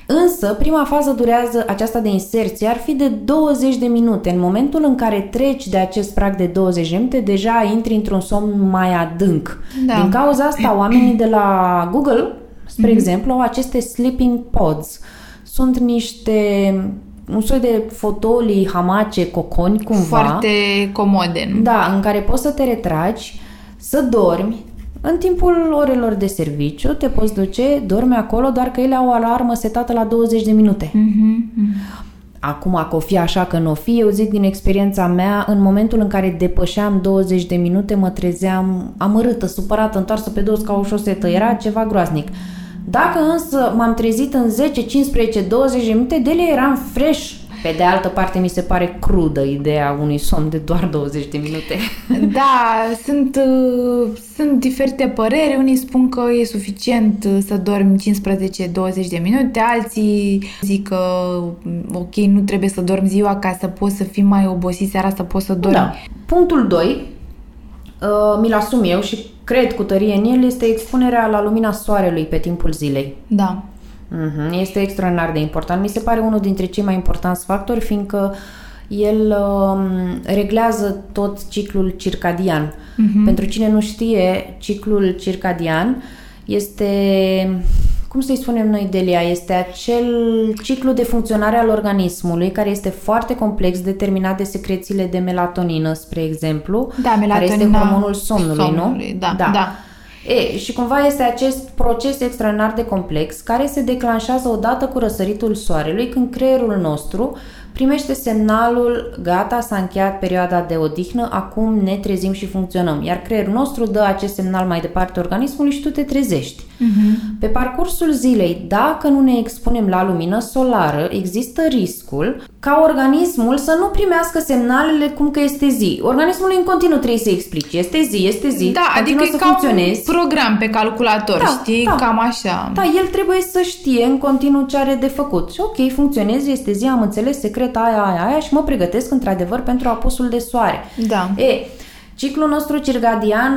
S2: Însă, prima fază durează, aceasta de inserție, ar fi de 20 de minute. În momentul în care treci de acest prag de 20 de minute, deja intri într-un somn mai adânc.
S1: Da.
S2: Din cauza asta, oamenii de la Google, spre exemplu, au aceste sleeping pods. Sunt niște un soi de fotolii, hamace, coconi, cumva.
S1: Foarte comode, nu?
S2: Da, în care poți să te retragi, să dormi, în timpul orelor de serviciu te poți duce, dormi acolo, doar că ele au o alarmă setată la 20 de minute.
S1: Mhm,
S2: Acum, că o fi așa, că nu o fi, eu zic din experiența mea, în momentul în care depășeam 20 de minute, mă trezeam amărâtă, supărată, întoarsă pe dos ca o șosetă. Era ceva groaznic. Dacă însă m-am trezit în 10, 15, 20 de minute, de ele eram fresh. Pe de altă parte, mi se pare crudă ideea unui somn de doar 20 de minute.
S1: Da, sunt, uh, sunt diferite păreri. Unii spun că e suficient uh, să dormi 15-20 de minute, alții zic că mm, ok, nu trebuie să dormi ziua ca să poți să fii mai obosit seara, să poți să dormi.
S2: Da. Punctul 2, uh, mi-l asum eu și cred cu tărie în el, este expunerea la lumina soarelui pe timpul zilei.
S1: Da.
S2: Mhm, Este extraordinar de important. Mi se pare unul dintre cei mai importanți factori, fiindcă el um, reglează tot ciclul circadian. Pentru cine nu știe, ciclul circadian este, cum să-i spunem noi, Delia, este acel ciclu de funcționare al organismului care este foarte complex, determinat de secrețiile de melatonină, spre exemplu,
S1: Da,
S2: care este
S1: melatonina
S2: hormonul somnului,
S1: somnului,
S2: nu?
S1: da, da.
S2: E, și cumva este acest proces extraordinar de complex care se declanșează odată cu răsăritul soarelui când creierul nostru primește semnalul gata, s-a încheiat perioada de odihnă, acum ne trezim și funcționăm. Iar creierul nostru dă acest semnal mai departe organismului și tu te trezești. Uh-huh. Pe parcursul zilei, dacă nu ne expunem la lumină solară, există riscul ca organismul să nu primească semnalele cum că este zi. Organismul în continuu trebuie să explici. Este zi, este zi.
S1: Da, adică e ca funcționezi. un program pe calculator, da, știi? Da. Cam așa.
S2: Da, el trebuie să știe în continuu ce are de făcut. Și ok, funcționezi, este zi, am înțeles, secret aia, aia, aia și mă pregătesc într-adevăr pentru apusul de soare.
S1: Da.
S2: E, Ciclul nostru circadian,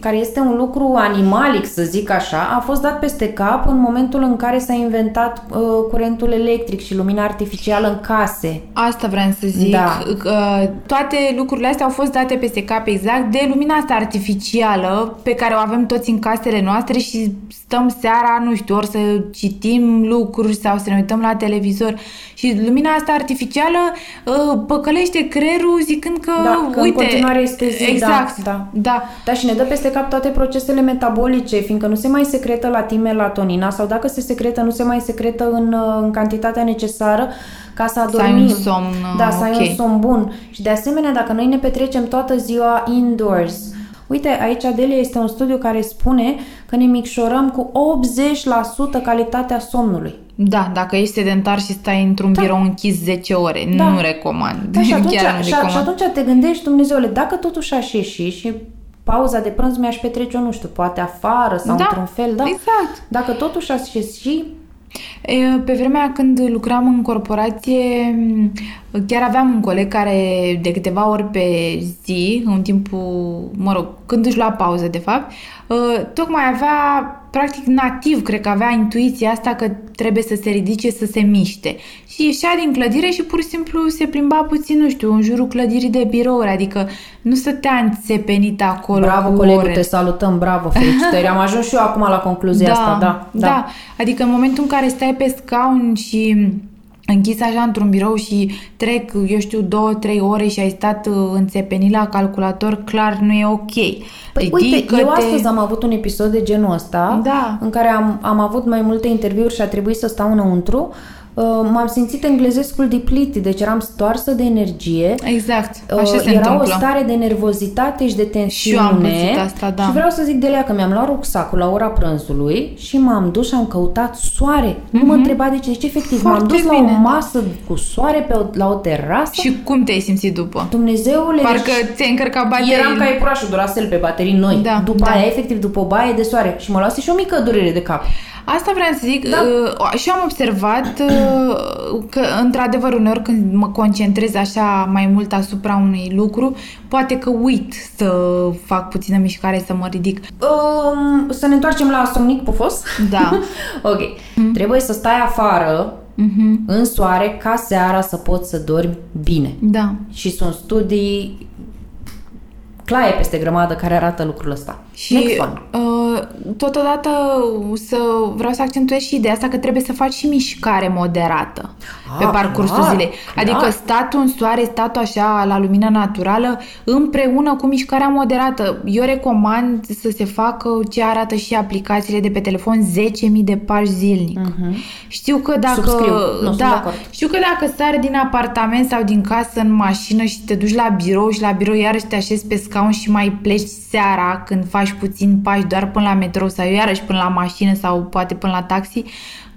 S2: care este un lucru animalic, să zic așa, a fost dat peste cap în momentul în care s-a inventat uh, curentul electric și lumina artificială în case.
S1: Asta vreau să zic. Da. Uh, toate lucrurile astea au fost date peste cap exact de lumina asta artificială pe care o avem toți în casele noastre și stăm seara, nu știu, ori să citim lucruri sau să ne uităm la televizor și lumina asta artificială uh, păcălește creierul zicând că,
S2: da, că
S1: uite,
S2: în continuare este zi,
S1: exact,
S2: da, da.
S1: da.
S2: Da, și ne dă peste cap toate procesele metabolice, fiindcă nu se mai secretă la timp melatonina sau dacă se secretă, nu se mai secretă în, uh, în cantitatea necesară ca să adormim.
S1: Să ai un somn,
S2: Da, să ai okay. un somn bun. Și de asemenea, dacă noi ne petrecem toată ziua indoors, Uite, aici Adelia este un studiu care spune că ne micșorăm cu 80% calitatea somnului.
S1: Da, dacă ești sedentar și stai într-un da. birou închis 10 ore, da. nu recomand.
S2: Da, și atunci, Chiar nu și, recomand. și atunci te gândești, Dumnezeule, dacă totuși aș ieși și pauza de prânz mi-aș petrece, eu nu știu, poate afară sau da, într-un fel, da?
S1: exact.
S2: Dacă totuși aș ieși,
S1: pe vremea când lucram în corporație, chiar aveam un coleg care de câteva ori pe zi, în timpul, mă rog, când își lua pauză, de fapt, tocmai avea practic nativ, cred că avea intuiția asta că trebuie să se ridice, să se miște. Și ieșea din clădire și pur și simplu se plimba puțin, nu știu, în jurul clădirii de birouri, adică nu stătea înțepenit acolo.
S2: Bravo, colegul, te salutăm, bravo, felicitări. Am ajuns și eu acum la concluzia
S1: da,
S2: asta, da,
S1: da. Da, adică în momentul în care stai pe scaun și închis așa într-un birou și trec, eu știu, două, trei ore și ai stat uh, înțepenit la calculator, clar nu e ok.
S2: Păi uite, eu astăzi am avut un episod de genul ăsta
S1: da.
S2: în care am, am avut mai multe interviuri și a trebuit să stau înăuntru Uh, m-am simțit englezescul depleted, deci eram stoarsă de energie.
S1: Exact, uh, așa se
S2: Era
S1: întâmplă.
S2: o stare de nervozitate și de tensiune.
S1: Și eu am asta, da.
S2: Și vreau să zic de lea că mi-am luat rucsacul la ora prânzului și m-am dus și am căutat soare. Mm-hmm. Nu mă mhm. întreba de ce, deci efectiv Foarte m-am dus bine. la o masă cu soare pe o, la o terasă.
S1: Și cum te-ai simțit după?
S2: Dumnezeule,
S1: Parcă deci ți-ai încărcat baterii.
S2: Eram ca iepurașul Duracell pe baterii noi. Da, după da. aia, efectiv, după o baie de soare. Și mă luase și o mică durere de cap.
S1: Asta vreau să zic. Da. Uh, și am observat uh, că, într-adevăr, uneori când mă concentrez așa mai mult asupra unui lucru, poate că uit să fac puțină mișcare, să mă ridic.
S2: Um, să ne întoarcem la somnic pufos?
S1: Da.
S2: ok. Mm. Trebuie să stai afară mm-hmm. în soare ca seara să poți să dormi bine.
S1: Da.
S2: Și sunt studii claie peste grămadă care arată lucrul ăsta.
S1: Și uh, totodată să vreau să accentuez și ideea asta că trebuie să faci și mișcare moderată ah, pe parcursul clar, zilei. Clar. Adică statul în soare, statul așa la lumină naturală împreună cu mișcarea moderată. Eu recomand să se facă ce arată și aplicațiile de pe telefon 10.000 de pași zilnic. Uh-huh. Știu că dacă
S2: Subscriu. Nu,
S1: da, știu că dacă sari din apartament sau din casă în mașină și te duci la birou și la birou iarăși te așezi pe scaun și mai pleci seara când faci faci puțin pași doar până la metrou sau iarăși până la mașină sau poate până la taxi,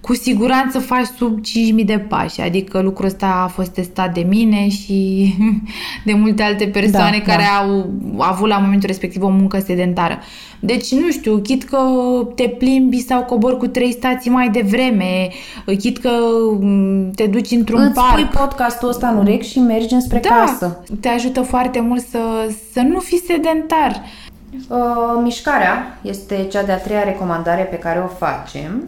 S1: cu siguranță faci sub 5.000 de pași. Adică lucrul ăsta a fost testat de mine și de multe alte persoane da, care da. au avut la momentul respectiv o muncă sedentară. Deci, nu știu, chit că te plimbi sau cobori cu trei stații mai devreme, chit că mm, te duci într-un
S2: Îți
S1: parc.
S2: pui podcastul ăsta în urechi și mergi înspre
S1: da,
S2: casă.
S1: te ajută foarte mult să, să nu fii sedentar.
S2: Uh, mișcarea este cea de-a treia recomandare pe care o facem.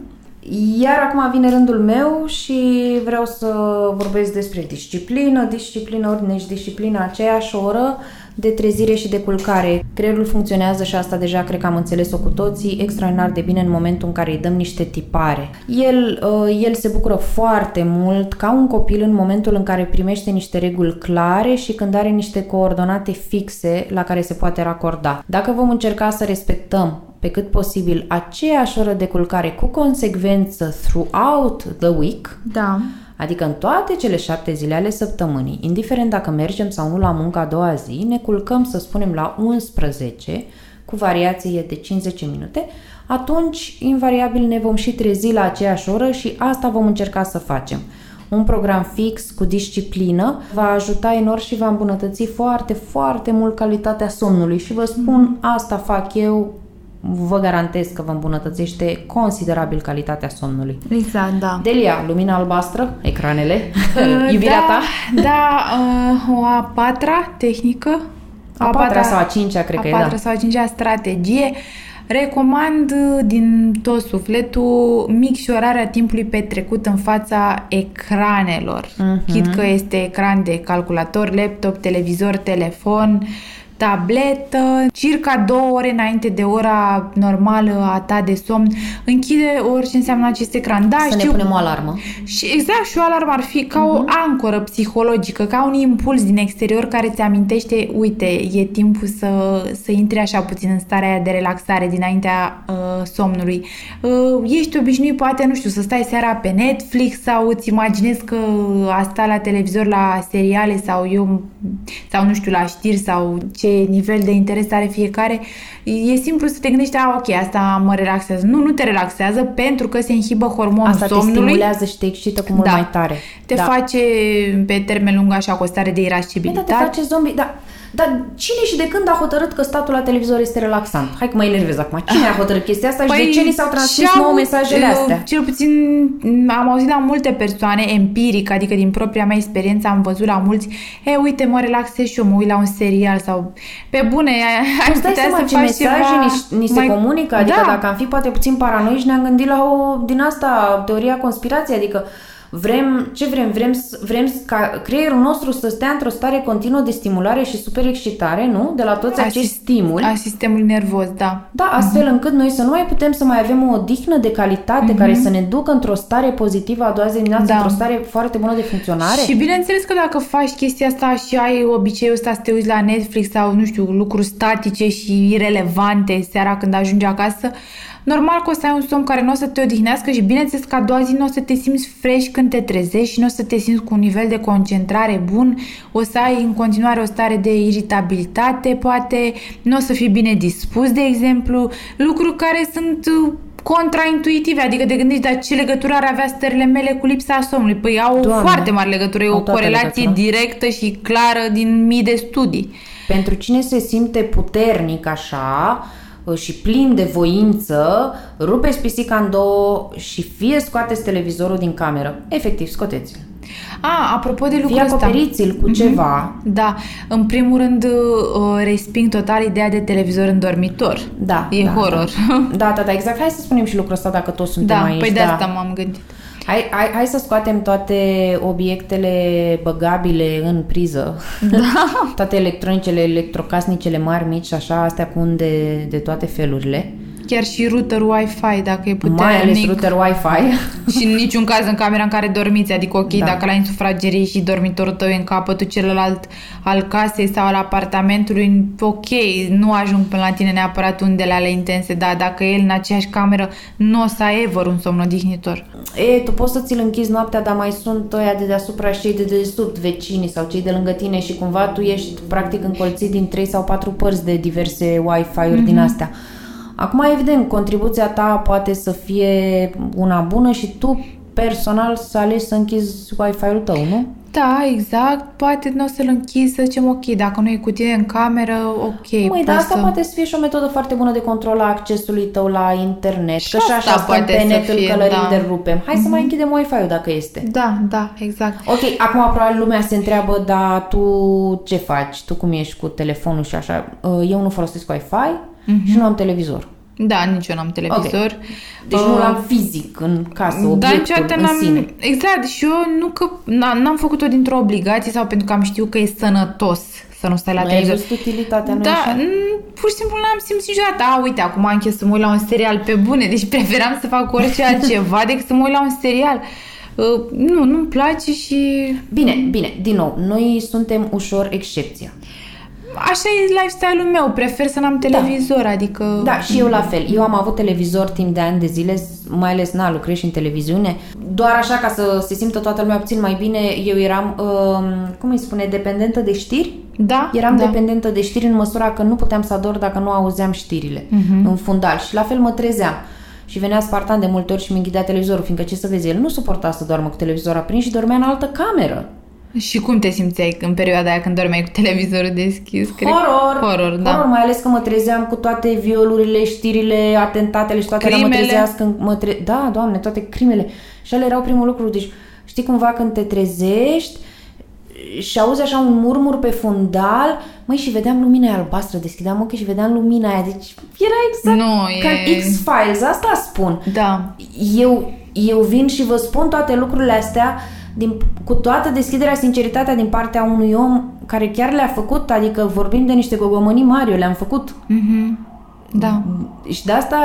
S2: Iar acum vine rândul meu și vreau să vorbesc despre disciplină, disciplină, ordine și disciplină aceeași oră de trezire și de culcare. Creierul funcționează și asta deja cred că am înțeles-o cu toții extraordinar de bine în momentul în care îi dăm niște tipare. El, uh, el se bucură foarte mult ca un copil în momentul în care primește niște reguli clare și când are niște coordonate fixe la care se poate racorda. Dacă vom încerca să respectăm pe cât posibil aceeași oră de culcare cu consecvență throughout the week,
S1: Da.
S2: Adică în toate cele șapte zile ale săptămânii, indiferent dacă mergem sau nu la muncă a doua zi, ne culcăm, să spunem, la 11, cu variație de 50 minute, atunci, invariabil, ne vom și trezi la aceeași oră și asta vom încerca să facem. Un program fix, cu disciplină, va ajuta enorm și va îmbunătăți foarte, foarte mult calitatea somnului și vă spun, asta fac eu, vă garantez că vă îmbunătățește considerabil calitatea somnului.
S1: Exact, da.
S2: Delia, lumina albastră, ecranele,
S1: Uh,
S2: iubirea
S1: da,
S2: ta?
S1: Da, uh, o a patra tehnică.
S2: A patra sau a cincea, cred
S1: a
S2: că e,
S1: patra
S2: da.
S1: sau a cincea strategie. Recomand uh, din tot sufletul micșorarea timpului petrecut în fața ecranelor.
S2: Mhm.
S1: Chit că este ecran de calculator, laptop, televizor, telefon, tabletă, circa două ore înainte de ora normală a ta de somn, închide orice înseamnă acest ecran. Da,
S2: Să ne
S1: știu,
S2: punem o alarmă.
S1: și exact, și o alarmă ar fi ca o ancoră psihologică, ca un impuls din exterior care ți amintește, uite, e timpul să, să intri așa puțin în starea aia de relaxare dinaintea uh, somnului. Uh, ești obișnuit, poate, nu știu, să stai seara pe Netflix sau îți imaginezi că a sta la televizor la seriale sau eu, sau nu știu, la știri sau ce nivel de interes are fiecare. E simplu să te gândești, a, ok, asta mă relaxează. Nu, nu te relaxează pentru că se inhibă hormonul
S2: Asta te
S1: somnului
S2: stimulează și te excită cu mult
S1: Da.
S2: mai tare.
S1: te
S2: da.
S1: face pe termen lung așa cu o stare de
S2: Bine, dar
S1: irascibilitate.
S2: te face zombie. Da. Dar cine și de când a hotărât că statul la televizor este relaxant? Hai că mă enervez acum. Cine a hotărât chestia asta și de ce ni s-au transmis
S1: și-au,
S2: nouă mesajele
S1: uh,
S2: astea?
S1: Cel puțin m, am auzit la multe persoane, empiric, adică din propria mea experiență, am văzut la mulți, e, uite, mă relaxez și eu, mă uit la un serial sau pe bune, ai
S2: Îți dai
S1: putea
S2: seama
S1: să
S2: ce
S1: faci
S2: mesaje
S1: ceva
S2: ni, ni se
S1: mai-
S2: comunică? Adică
S1: da.
S2: dacă am fi poate puțin paranoici, ne-am gândit la o din asta, teoria conspirației, adică vrem, ce vrem? Vrem, s- vrem s- ca creierul nostru să stea într-o stare continuă de stimulare și super excitare, nu? De la toți acești
S1: Asist-
S2: stimuli.
S1: A sistemului nervos, da.
S2: Da, astfel încât noi să nu mai putem să mai avem o odihnă de calitate care să ne ducă într-o stare pozitivă a doua zi de dimineață,
S1: Da.
S2: într-o stare foarte bună de funcționare.
S1: Și bineînțeles că dacă faci chestia asta și ai obiceiul ăsta să te uiți la Netflix sau, nu știu, lucruri statice și irelevante seara când ajungi acasă, normal că o să ai un somn care nu o să te odihnească și bineînțeles că a doua zi nu o să te simți fresh când te trezești și nu o să te simți cu un nivel de concentrare bun, o să ai în continuare o stare de iritabilitate, poate nu o să fii bine dispus, de exemplu, lucruri care sunt uh, contraintuitive, adică te gândești, dar ce legătură ar avea stările mele cu lipsa somnului? Păi au o
S2: Doamne,
S1: foarte mare legătură, e
S2: au
S1: o
S2: toată
S1: corelație
S2: legătura.
S1: directă și clară din mii de studii.
S2: Pentru cine se simte puternic așa uh, și plin de voință, rupeți pisica în două și fie scoateți televizorul din cameră. Efectiv, scoteți-l.
S1: A, apropo de lucrul
S2: Fie
S1: ăsta.
S2: acoperiți-l cu ceva.
S1: Da, în primul rând uh, resping total ideea de televizor în dormitor.
S2: Da.
S1: E
S2: da,
S1: horror.
S2: Da. da, da, da, exact. Hai să spunem și lucrul ăsta dacă toți suntem
S1: Da,
S2: aici.
S1: păi de
S2: da.
S1: asta m-am gândit.
S2: Hai, hai, hai să scoatem toate obiectele băgabile în priză. Da. toate electronicele, electrocasnicele mari, mici, așa, astea cu unde de toate felurile.
S1: Chiar și router Wi-Fi, dacă e puternic.
S2: Mai ales router Wi-Fi.
S1: Și în niciun caz în camera în care dormiți, adică ok,
S2: Da.
S1: dacă la insufragerie și dormitorul tău e în capătul celălalt al casei sau al apartamentului, ok, nu ajung până la tine neapărat undele ale intense, dar dacă e el în aceeași cameră, nu o să ai ever un somn odihnitor.
S2: E, tu poți să ți-l închizi noaptea, dar mai sunt ăia de deasupra și cei de dedesubt, vecinii sau cei de lângă tine și cumva tu ești practic încălțit din 3 sau 4 părți de diverse Wi-Fi-uri mm-hmm. din astea. Acum, evident, contribuția ta poate să fie una bună și tu personal să alegi să închizi Wi-Fi-ul tău, nu?
S1: Da, exact, poate nu o să-l închizi, să zicem ok, dacă nu e cu tine în cameră, ok.
S2: Măi,
S1: poți
S2: dar asta
S1: să...
S2: poate să fie și o metodă foarte bună de control a accesului tău la internet.
S1: Și
S2: că și
S1: asta
S2: așa stăm
S1: poate
S2: pe
S1: să
S2: net, îl
S1: fie,
S2: călărim
S1: da.
S2: de rupem. Hai să mai închidem Wi-Fi-ul dacă este.
S1: Da, da, exact.
S2: Ok, acum probabil lumea se întreabă, dar tu ce faci? Tu cum ești cu telefonul și așa? Uh, Eu nu folosesc Wi-Fi și nu am televizor.
S1: Da, nici eu n-am televizor.
S2: Deci
S1: Uh,
S2: nu l-am fizic în casă,
S1: Dar
S2: obiectul
S1: niciodată
S2: în
S1: n-am...
S2: sine.
S1: Exact, și eu nu că n- n-am făcut-o dintr-o obligație sau pentru că am știut că e sănătos să nu stai la
S2: Nu ai
S1: televizor.
S2: văzut utilitatea, nu
S1: Da,
S2: așa?
S1: n- pur și simplu n-am simțit niciodată. A, uite, acum am chef să mă uit la un serial pe bune, deci preferam să fac orice altceva decât să mă uit la un serial. Uh, nu, nu-mi place și...
S2: Bine, bine, din nou, noi suntem ușor excepția.
S1: Așa e lifestyle-ul meu, prefer să n-am televizor, da. adică...
S2: Da, și eu la fel. Eu am avut televizor timp de ani de zile, mai ales, na, lucrez și în televiziune. Doar așa ca să se simtă toată lumea puțin mai bine, eu eram, uh, cum îi spune, dependentă de știri.
S1: Da,
S2: Eram
S1: da.
S2: dependentă de știri în măsura că nu puteam să ador dacă nu auzeam știrile uh-huh. în fundal. Și la fel mă trezeam. Și venea Spartan de multe ori și mi înghidea televizorul, fiindcă ce să vezi, el nu suporta să doarmă cu televizorul aprins și dormea în altă cameră.
S1: Și cum te simțeai în perioada aia când dormeai cu televizorul deschis?
S2: Horror!
S1: Horror, da.
S2: Horror, mai ales că mă trezeam cu toate violurile, știrile, atentatele și toate alea mă
S1: Crimele.
S2: trezească. în- Mă tre- da, doamne, toate crimele. Și alea erau primul lucru. Deci, știi cumva când te trezești și auzi așa un murmur pe fundal, măi, și vedeam lumina aia albastră, deschideam ochii și vedeam lumina aia. Deci era exact
S1: Nu,
S2: ca
S1: e-
S2: în X-Files, asta spun.
S1: Da.
S2: Eu, eu vin și vă spun toate lucrurile astea din, cu toată deschiderea, sinceritatea din partea unui om care chiar le-a făcut, adică vorbim de niște gogomănii mari, eu le-am făcut.
S1: Da.
S2: Și de asta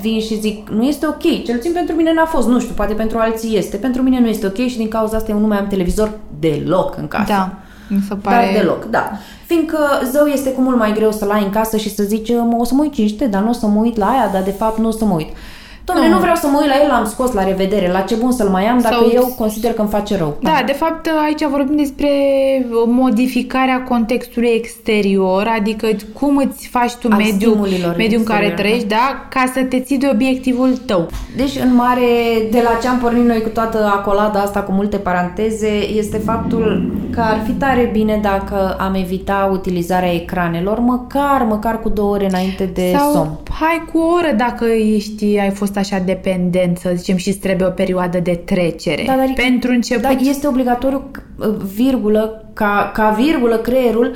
S2: vin și zic, nu este ok, cel puțin pentru mine n-a fost, nu știu, poate pentru alții este, pentru mine nu este ok și din cauza asta eu nu mai am televizor deloc în casă.
S1: Da. Mi se
S2: Dar
S1: pare...
S2: deloc, da. Fiindcă zău este cu mult mai greu să-l ai în casă și să zici, mă, o să mă uit cinste, dar nu o să mă uit la aia, dar de fapt nu o să mă uit. Dom'le,
S1: Nu.
S2: nu vreau să mă uit la el, l-am scos la revedere, la ce bun să-l mai am dacă
S1: Sau-
S2: eu consider că îmi face rău.
S1: Da, de fapt aici vorbim despre modificarea contextului exterior, adică cum îți faci tu
S2: Al
S1: mediul,
S2: stimulilor
S1: mediul în care
S2: exterior,
S1: trăiești, da, ca să te ții de obiectivul tău.
S2: Deci, în mare, de la ce am pornit noi cu toată acolada asta, cu multe paranteze, este faptul că ar fi tare bine dacă am evita utilizarea ecranelor, măcar, măcar cu două ore înainte de
S1: Sau
S2: somn.
S1: hai cu o oră dacă ești, ai fost așa dependent, să zicem, și îți trebuie o perioadă de trecere.
S2: Da, dar e-
S1: Pentru început,
S2: Da, este obligatoriu, virgulă, ca, ca virgulă creierul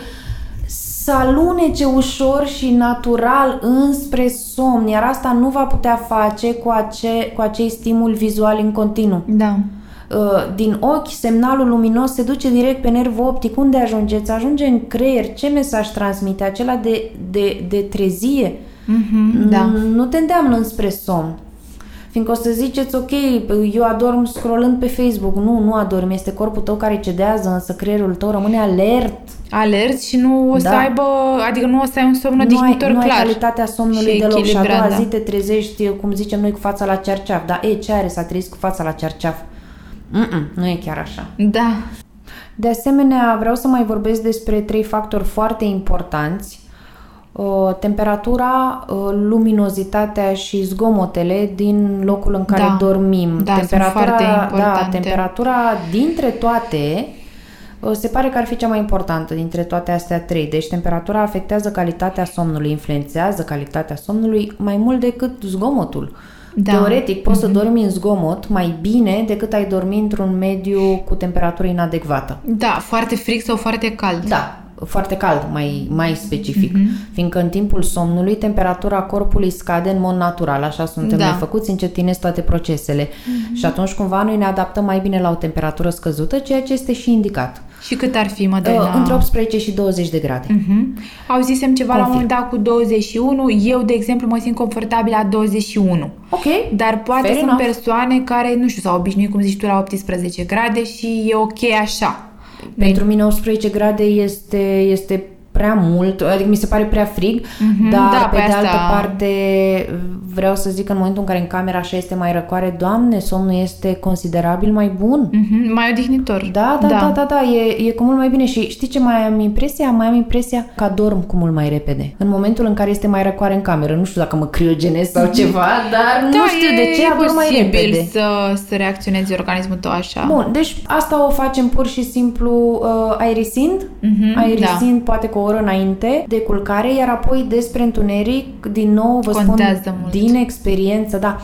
S2: să alunece ușor și natural înspre somn, iar asta nu va putea face cu, ace, cu acei stimuli vizuali în continuu.
S1: da.
S2: Uh, Din ochi, semnalul luminos se duce direct pe nervul optic. Unde ajungeți? Ajunge în creier. Ce mesaj transmite? Acela de, de, de trezie?
S1: Mhm, da.
S2: Mm, Nu te îndeamnă înspre somn. Fiindcă o să ziceți, ok, eu adorm scrollând pe Facebook. Nu, nu adormi, este corpul tău care cedează, însă creierul tău rămâne alert.
S1: Alerți și nu o să
S2: Da.
S1: aibă, adică nu o să ai un somn
S2: Nu ai,
S1: odihnitor
S2: nu ai
S1: clar.
S2: calitatea somnului
S1: și
S2: deloc și a
S1: echilibrat,
S2: doua
S1: da.
S2: zi te trezești, cum zicem noi, cu fața la cerceaf. Dar, e, ce are? S-a trezit cu fața la cerceaf. Mm-mm, nu e chiar așa.
S1: Da.
S2: De asemenea, vreau să mai vorbesc despre trei factori foarte importanți. Uh, Temperatura, uh, luminozitatea și zgomotele din locul în care
S1: Da.
S2: dormim.
S1: Da, sunt
S2: temperatura,
S1: foarte
S2: da,
S1: importante.
S2: temperatura dintre toate uh, se pare că ar fi cea mai importantă dintre toate astea trei. Deci temperatura afectează calitatea somnului, influențează calitatea somnului mai mult decât zgomotul.
S1: Da.
S2: Teoretic, poți să dormi în zgomot mai bine decât ai dormi într-un mediu cu temperatură inadecvată.
S1: Da, foarte fric sau foarte cald.
S2: Da, foarte cald, mai, mai specific. Mm-hmm. Fiindcă în timpul somnului temperatura corpului scade în mod natural, așa suntem
S1: Da.
S2: noi făcuți, încetinesc toate procesele. Mm-hmm. Și atunci cumva noi ne adaptăm mai bine la o temperatură scăzută, ceea ce este și indicat.
S1: Și cât ar fi, Mădălina?
S2: Uh, între 18 și 20 de grade.
S1: Mhm. Auzisem ceva la un
S2: Confirm.
S1: moment dat cu 21, eu, de exemplu, mă simt confortabil la 21.
S2: Ok.
S1: Dar poate
S2: Fair
S1: sunt
S2: enough.
S1: persoane care, nu știu, s-au obișnuit, cum zici tu, la 18 grade și e ok așa.
S2: Pentru mine 18 grade este, este prea mult, adică mi se pare prea frig,
S1: Mhm,
S2: dar
S1: da,
S2: pe
S1: pe
S2: de
S1: asta-
S2: altă parte vreau să zic că în momentul în care în camera așa este mai răcoare, doamne, somnul este considerabil mai bun.
S1: Mhm, Mai odihnitor.
S2: Da, da, da, da, da, da e, e cu mult mai bine și știi ce mai am impresia? Mai am impresia că adorm cu mult mai repede. În momentul în care este mai răcoare în cameră, nu știu dacă mă criogenez sau ceva, dar nu știu
S1: e,
S2: de ce
S1: e
S2: adorm mai
S1: posibil
S2: repede.
S1: să, să reacționeze organismul tău așa.
S2: Bun, deci asta o facem pur și simplu uh, aerisind,
S1: Mhm,
S2: aerisind poate cu o oră înainte de culcare, iar apoi despre întuneric, din nou vă
S1: Contează
S2: spun
S1: mult.
S2: din experiență, da.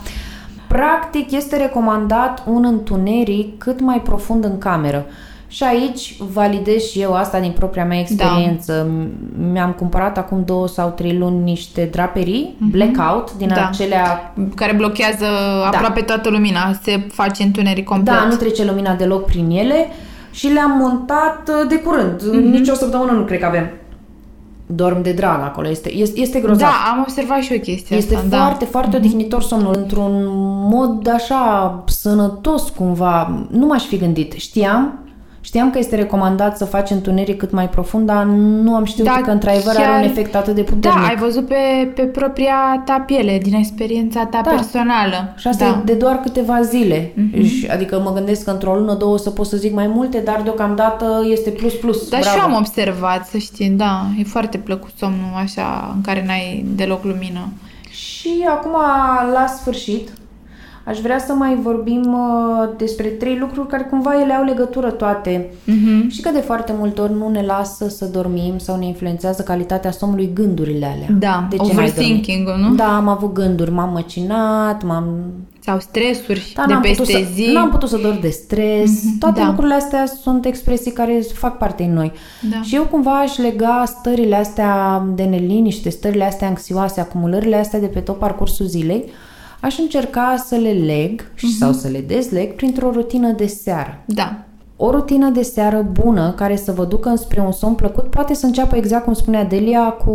S2: Practic este recomandat un întuneric cât mai profund în cameră. Și aici validez și eu asta din propria mea experiență. Da. Mi-am cumpărat acum două sau trei luni niște draperii, blackout, din
S1: Da.
S2: acelea
S1: Care blochează aproape toată lumina. Se face întuneric complet.
S2: Da, nu trece lumina deloc prin ele și le-am montat uh, de curând. Mm-hmm. Nici o săptămână nu cred că avem. Dorm de drag acolo, este, este, este grozav.
S1: Da, am observat și eu chestia
S2: Este
S1: asta.
S2: foarte,
S1: da.
S2: foarte odihnitor somnul, într-un mod așa sănătos cumva. Nu m-aș fi gândit. Știam, Știam că este recomandat să faci întuneric cât mai profund, dar nu am știut
S1: Da,
S2: că într-adevăr
S1: chiar-
S2: are un efect atât de puternic.
S1: Da, ai văzut pe, pe propria ta piele, din experiența ta
S2: Da.
S1: personală.
S2: Și asta
S1: da.
S2: e de doar câteva zile. Și, adică mă gândesc că într-o lună, două să pot să zic mai multe, dar deocamdată este plus plus.
S1: Dar
S2: Bravo.
S1: și eu am observat, să știi, da, e foarte plăcut somnul așa în care n-ai deloc lumină.
S2: Și acum, la sfârșit, aș vrea să mai vorbim uh, despre trei lucruri care cumva ele au legătură toate.
S1: Mhm.
S2: Și că de foarte multe ori nu ne lasă să dormim sau ne influențează calitatea somnului gândurile alea.
S1: Da,
S2: de ce n-ai dormit?
S1: overthinking-ul, nu?
S2: Da, am avut gânduri, m-am măcinat, m-am
S1: Sau stresuri
S2: Da,
S1: de
S2: n-am
S1: peste
S2: putut, să,
S1: zi.
S2: n-am putut să dor de stres. Mm-hmm, Toate
S1: da.
S2: lucrurile astea sunt expresii care fac parte din noi.
S1: Da.
S2: Și eu cumva aș lega stările astea de neliniște, stările astea anxioase, acumulările astea de pe tot parcursul zilei, aș încerca să le leg și
S1: Mhm.
S2: sau să le dezleg printr-o rutină de seară.
S1: Da.
S2: O rutină de seară bună care să vă ducă înspre un somn plăcut poate să înceapă exact cum spunea Delia cu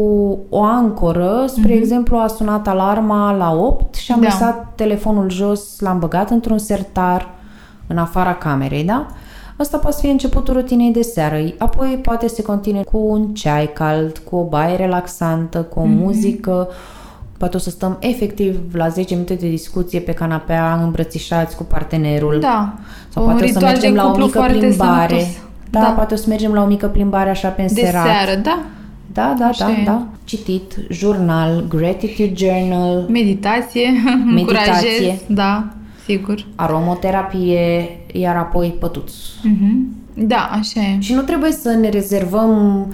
S2: o ancoră. Spre exemplu, a sunat alarma la 8 și am
S1: Mhm. Da.
S2: lăsat telefonul jos, l-am băgat într-un sertar în afara camerei, da? Asta poate să fie începutul rutinei de seară. Apoi poate se continue cu un ceai cald, cu o baie relaxantă, cu o
S1: Mhm.
S2: muzică. Poate o să stăm efectiv la 10 minute de discuție pe canapea, îmbrățișați cu partenerul.
S1: Da.
S2: Sau
S1: Un
S2: poate o să
S1: ritual
S2: mergem
S1: de
S2: la o
S1: cuplu
S2: mică
S1: foarte
S2: plimbare.
S1: sănătos.
S2: Da,
S1: Da.
S2: poate o să mergem la o mică plimbare așa pe
S1: De
S2: înserat.
S1: seară, da.
S2: Da, da,
S1: Așa
S2: da,
S1: e.
S2: da. Citit, jurnal, gratitude journal,
S1: Meditație,
S2: Meditație.
S1: încurajez, da, sigur.
S2: aromoterapie, iar apoi pătuț.
S1: Mhm. Da, așa e.
S2: Și nu trebuie să ne rezervăm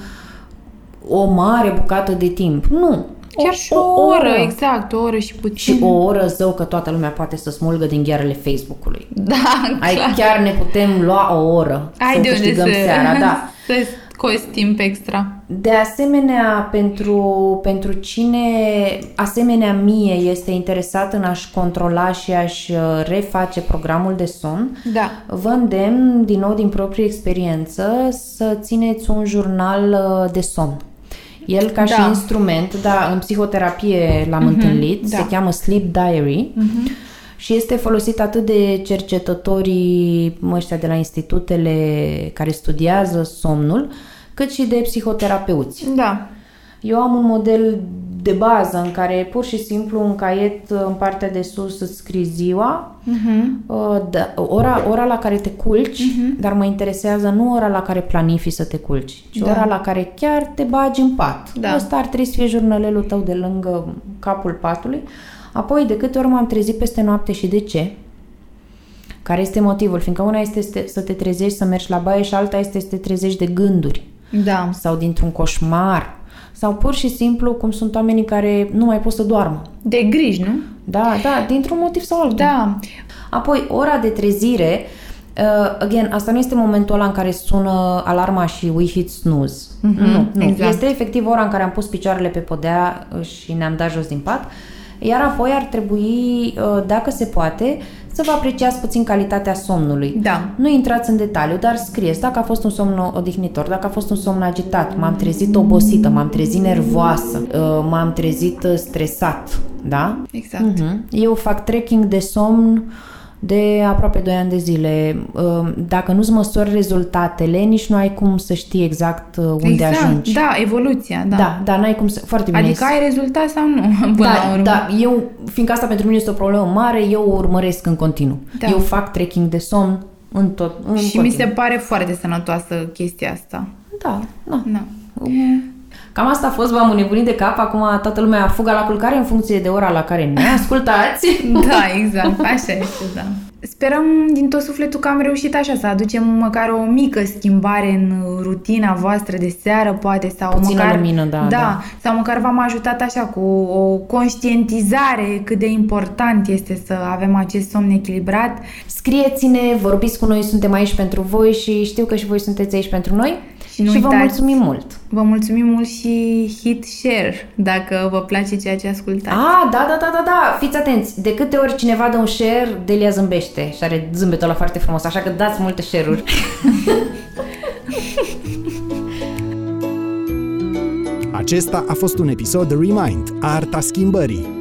S2: o mare bucată de timp. Nu.
S1: Chiar și o, oră, exact, o oră și puțin.
S2: Și o oră zău că toată lumea poate să smulgă din ghearele Facebook-ului.
S1: Da,
S2: Ai,
S1: clar.
S2: chiar ne putem lua o oră
S1: Ai
S2: să
S1: de
S2: o
S1: unde
S2: câștigăm
S1: să,
S2: seara, da.
S1: să scoți timp extra.
S2: De asemenea, pentru, pentru cine asemenea mie este interesat în a-și controla și a-și uh, reface programul de somn,
S1: Da.
S2: vă îndemn din nou din proprie experiență să țineți un jurnal uh, de somn. El ca și
S1: Da.
S2: instrument, da, în psihoterapie l-am întâlnit,
S1: da.
S2: se cheamă Sleep Diary și este folosit atât de cercetătorii ăștia de la institutele care studiază somnul, cât și de psihoterapeuți.
S1: Da.
S2: Eu am un model de bază în care pur și simplu un caiet în partea de sus îți scrii ziua,
S1: Mhm.
S2: uh, da, ora, ora la care te culci, dar mă interesează nu ora la care planifici să te culci, ci
S1: Da.
S2: ora la care chiar te bagi în pat.
S1: Da.
S2: Ăsta ar trebui să fie jurnalelul tău de lângă capul patului. Apoi, de câte ori m-am trezit peste noapte și de ce? Care este motivul? Fiindcă una este să te- să te trezești să mergi la baie și alta este să te trezești de gânduri
S1: Da.
S2: sau dintr-un coșmar sau pur și simplu cum sunt oamenii care nu mai pot să doarmă.
S1: De griji, nu?
S2: Da, da, dintr-un motiv sau altul.
S1: Da.
S2: Apoi, ora de trezire, uh, again, asta nu este momentul ăla în care sună alarma și we hit snooze.
S1: Mhm,
S2: nu, nu.
S1: exact.
S2: Este efectiv ora în care am pus picioarele pe podea uh, și ne-am dat jos din pat. Iar apoi ar trebui, uh, dacă se poate, să vă apreciați puțin calitatea somnului.
S1: Da.
S2: Nu intrați în detaliu, dar scrieți dacă a fost un somn odihnitor, dacă a fost un somn agitat, m-am trezit obosită, m-am trezit nervoasă, uh, m-am trezit uh, stresat, da?
S1: Exact.
S2: Mhm. Eu fac trekking de somn de aproape 2 ani de zile. Uh, Dacă nu-ți măsori rezultatele, nici nu ai cum să știi exact uh, unde
S1: exact.
S2: ajungi.
S1: Da, evoluția, da.
S2: da, da, n-ai cum să... Foarte bine.
S1: Adică ai rezultat sau nu, până la
S2: da,
S1: urmă.
S2: da, eu, fiindcă asta pentru mine este o problemă mare, eu o urmăresc în continuu.
S1: Da.
S2: Eu fac trekking de somn în tot, în
S1: Și mi
S2: continuu.
S1: se pare foarte sănătoasă chestia asta.
S2: Da, da.
S1: Da.
S2: Cam asta a fost, v-am înnebunit de cap, acum toată lumea fugă la culcare în funcție de ora la care ne ascultați.
S1: Da, exact. Așa este, da. Sperăm din tot sufletul că am reușit așa să aducem măcar o mică schimbare în rutina voastră de seară, poate, sau
S2: Puțină
S1: măcar...
S2: lumină, da,
S1: da.
S2: da.
S1: Sau măcar v-am ajutat așa cu o conștientizare cât de important este să avem acest somn echilibrat.
S2: Scrieți-ne, vorbiți cu noi, suntem aici pentru voi și știu că și voi sunteți aici pentru noi.
S1: Și nu
S2: și vă
S1: uitați-
S2: mulțumim mult.
S1: Vă mulțumim mult și hit share dacă vă place ceea ce ascultați.
S2: Ah, da, da, da, da, da, fiți atenți. De câte ori cineva dă un share, Delia zâmbește și are zâmbetul ăla foarte frumos, așa că dați multe share-uri.
S3: Acesta a fost un episod Remind, Arta Schimbării,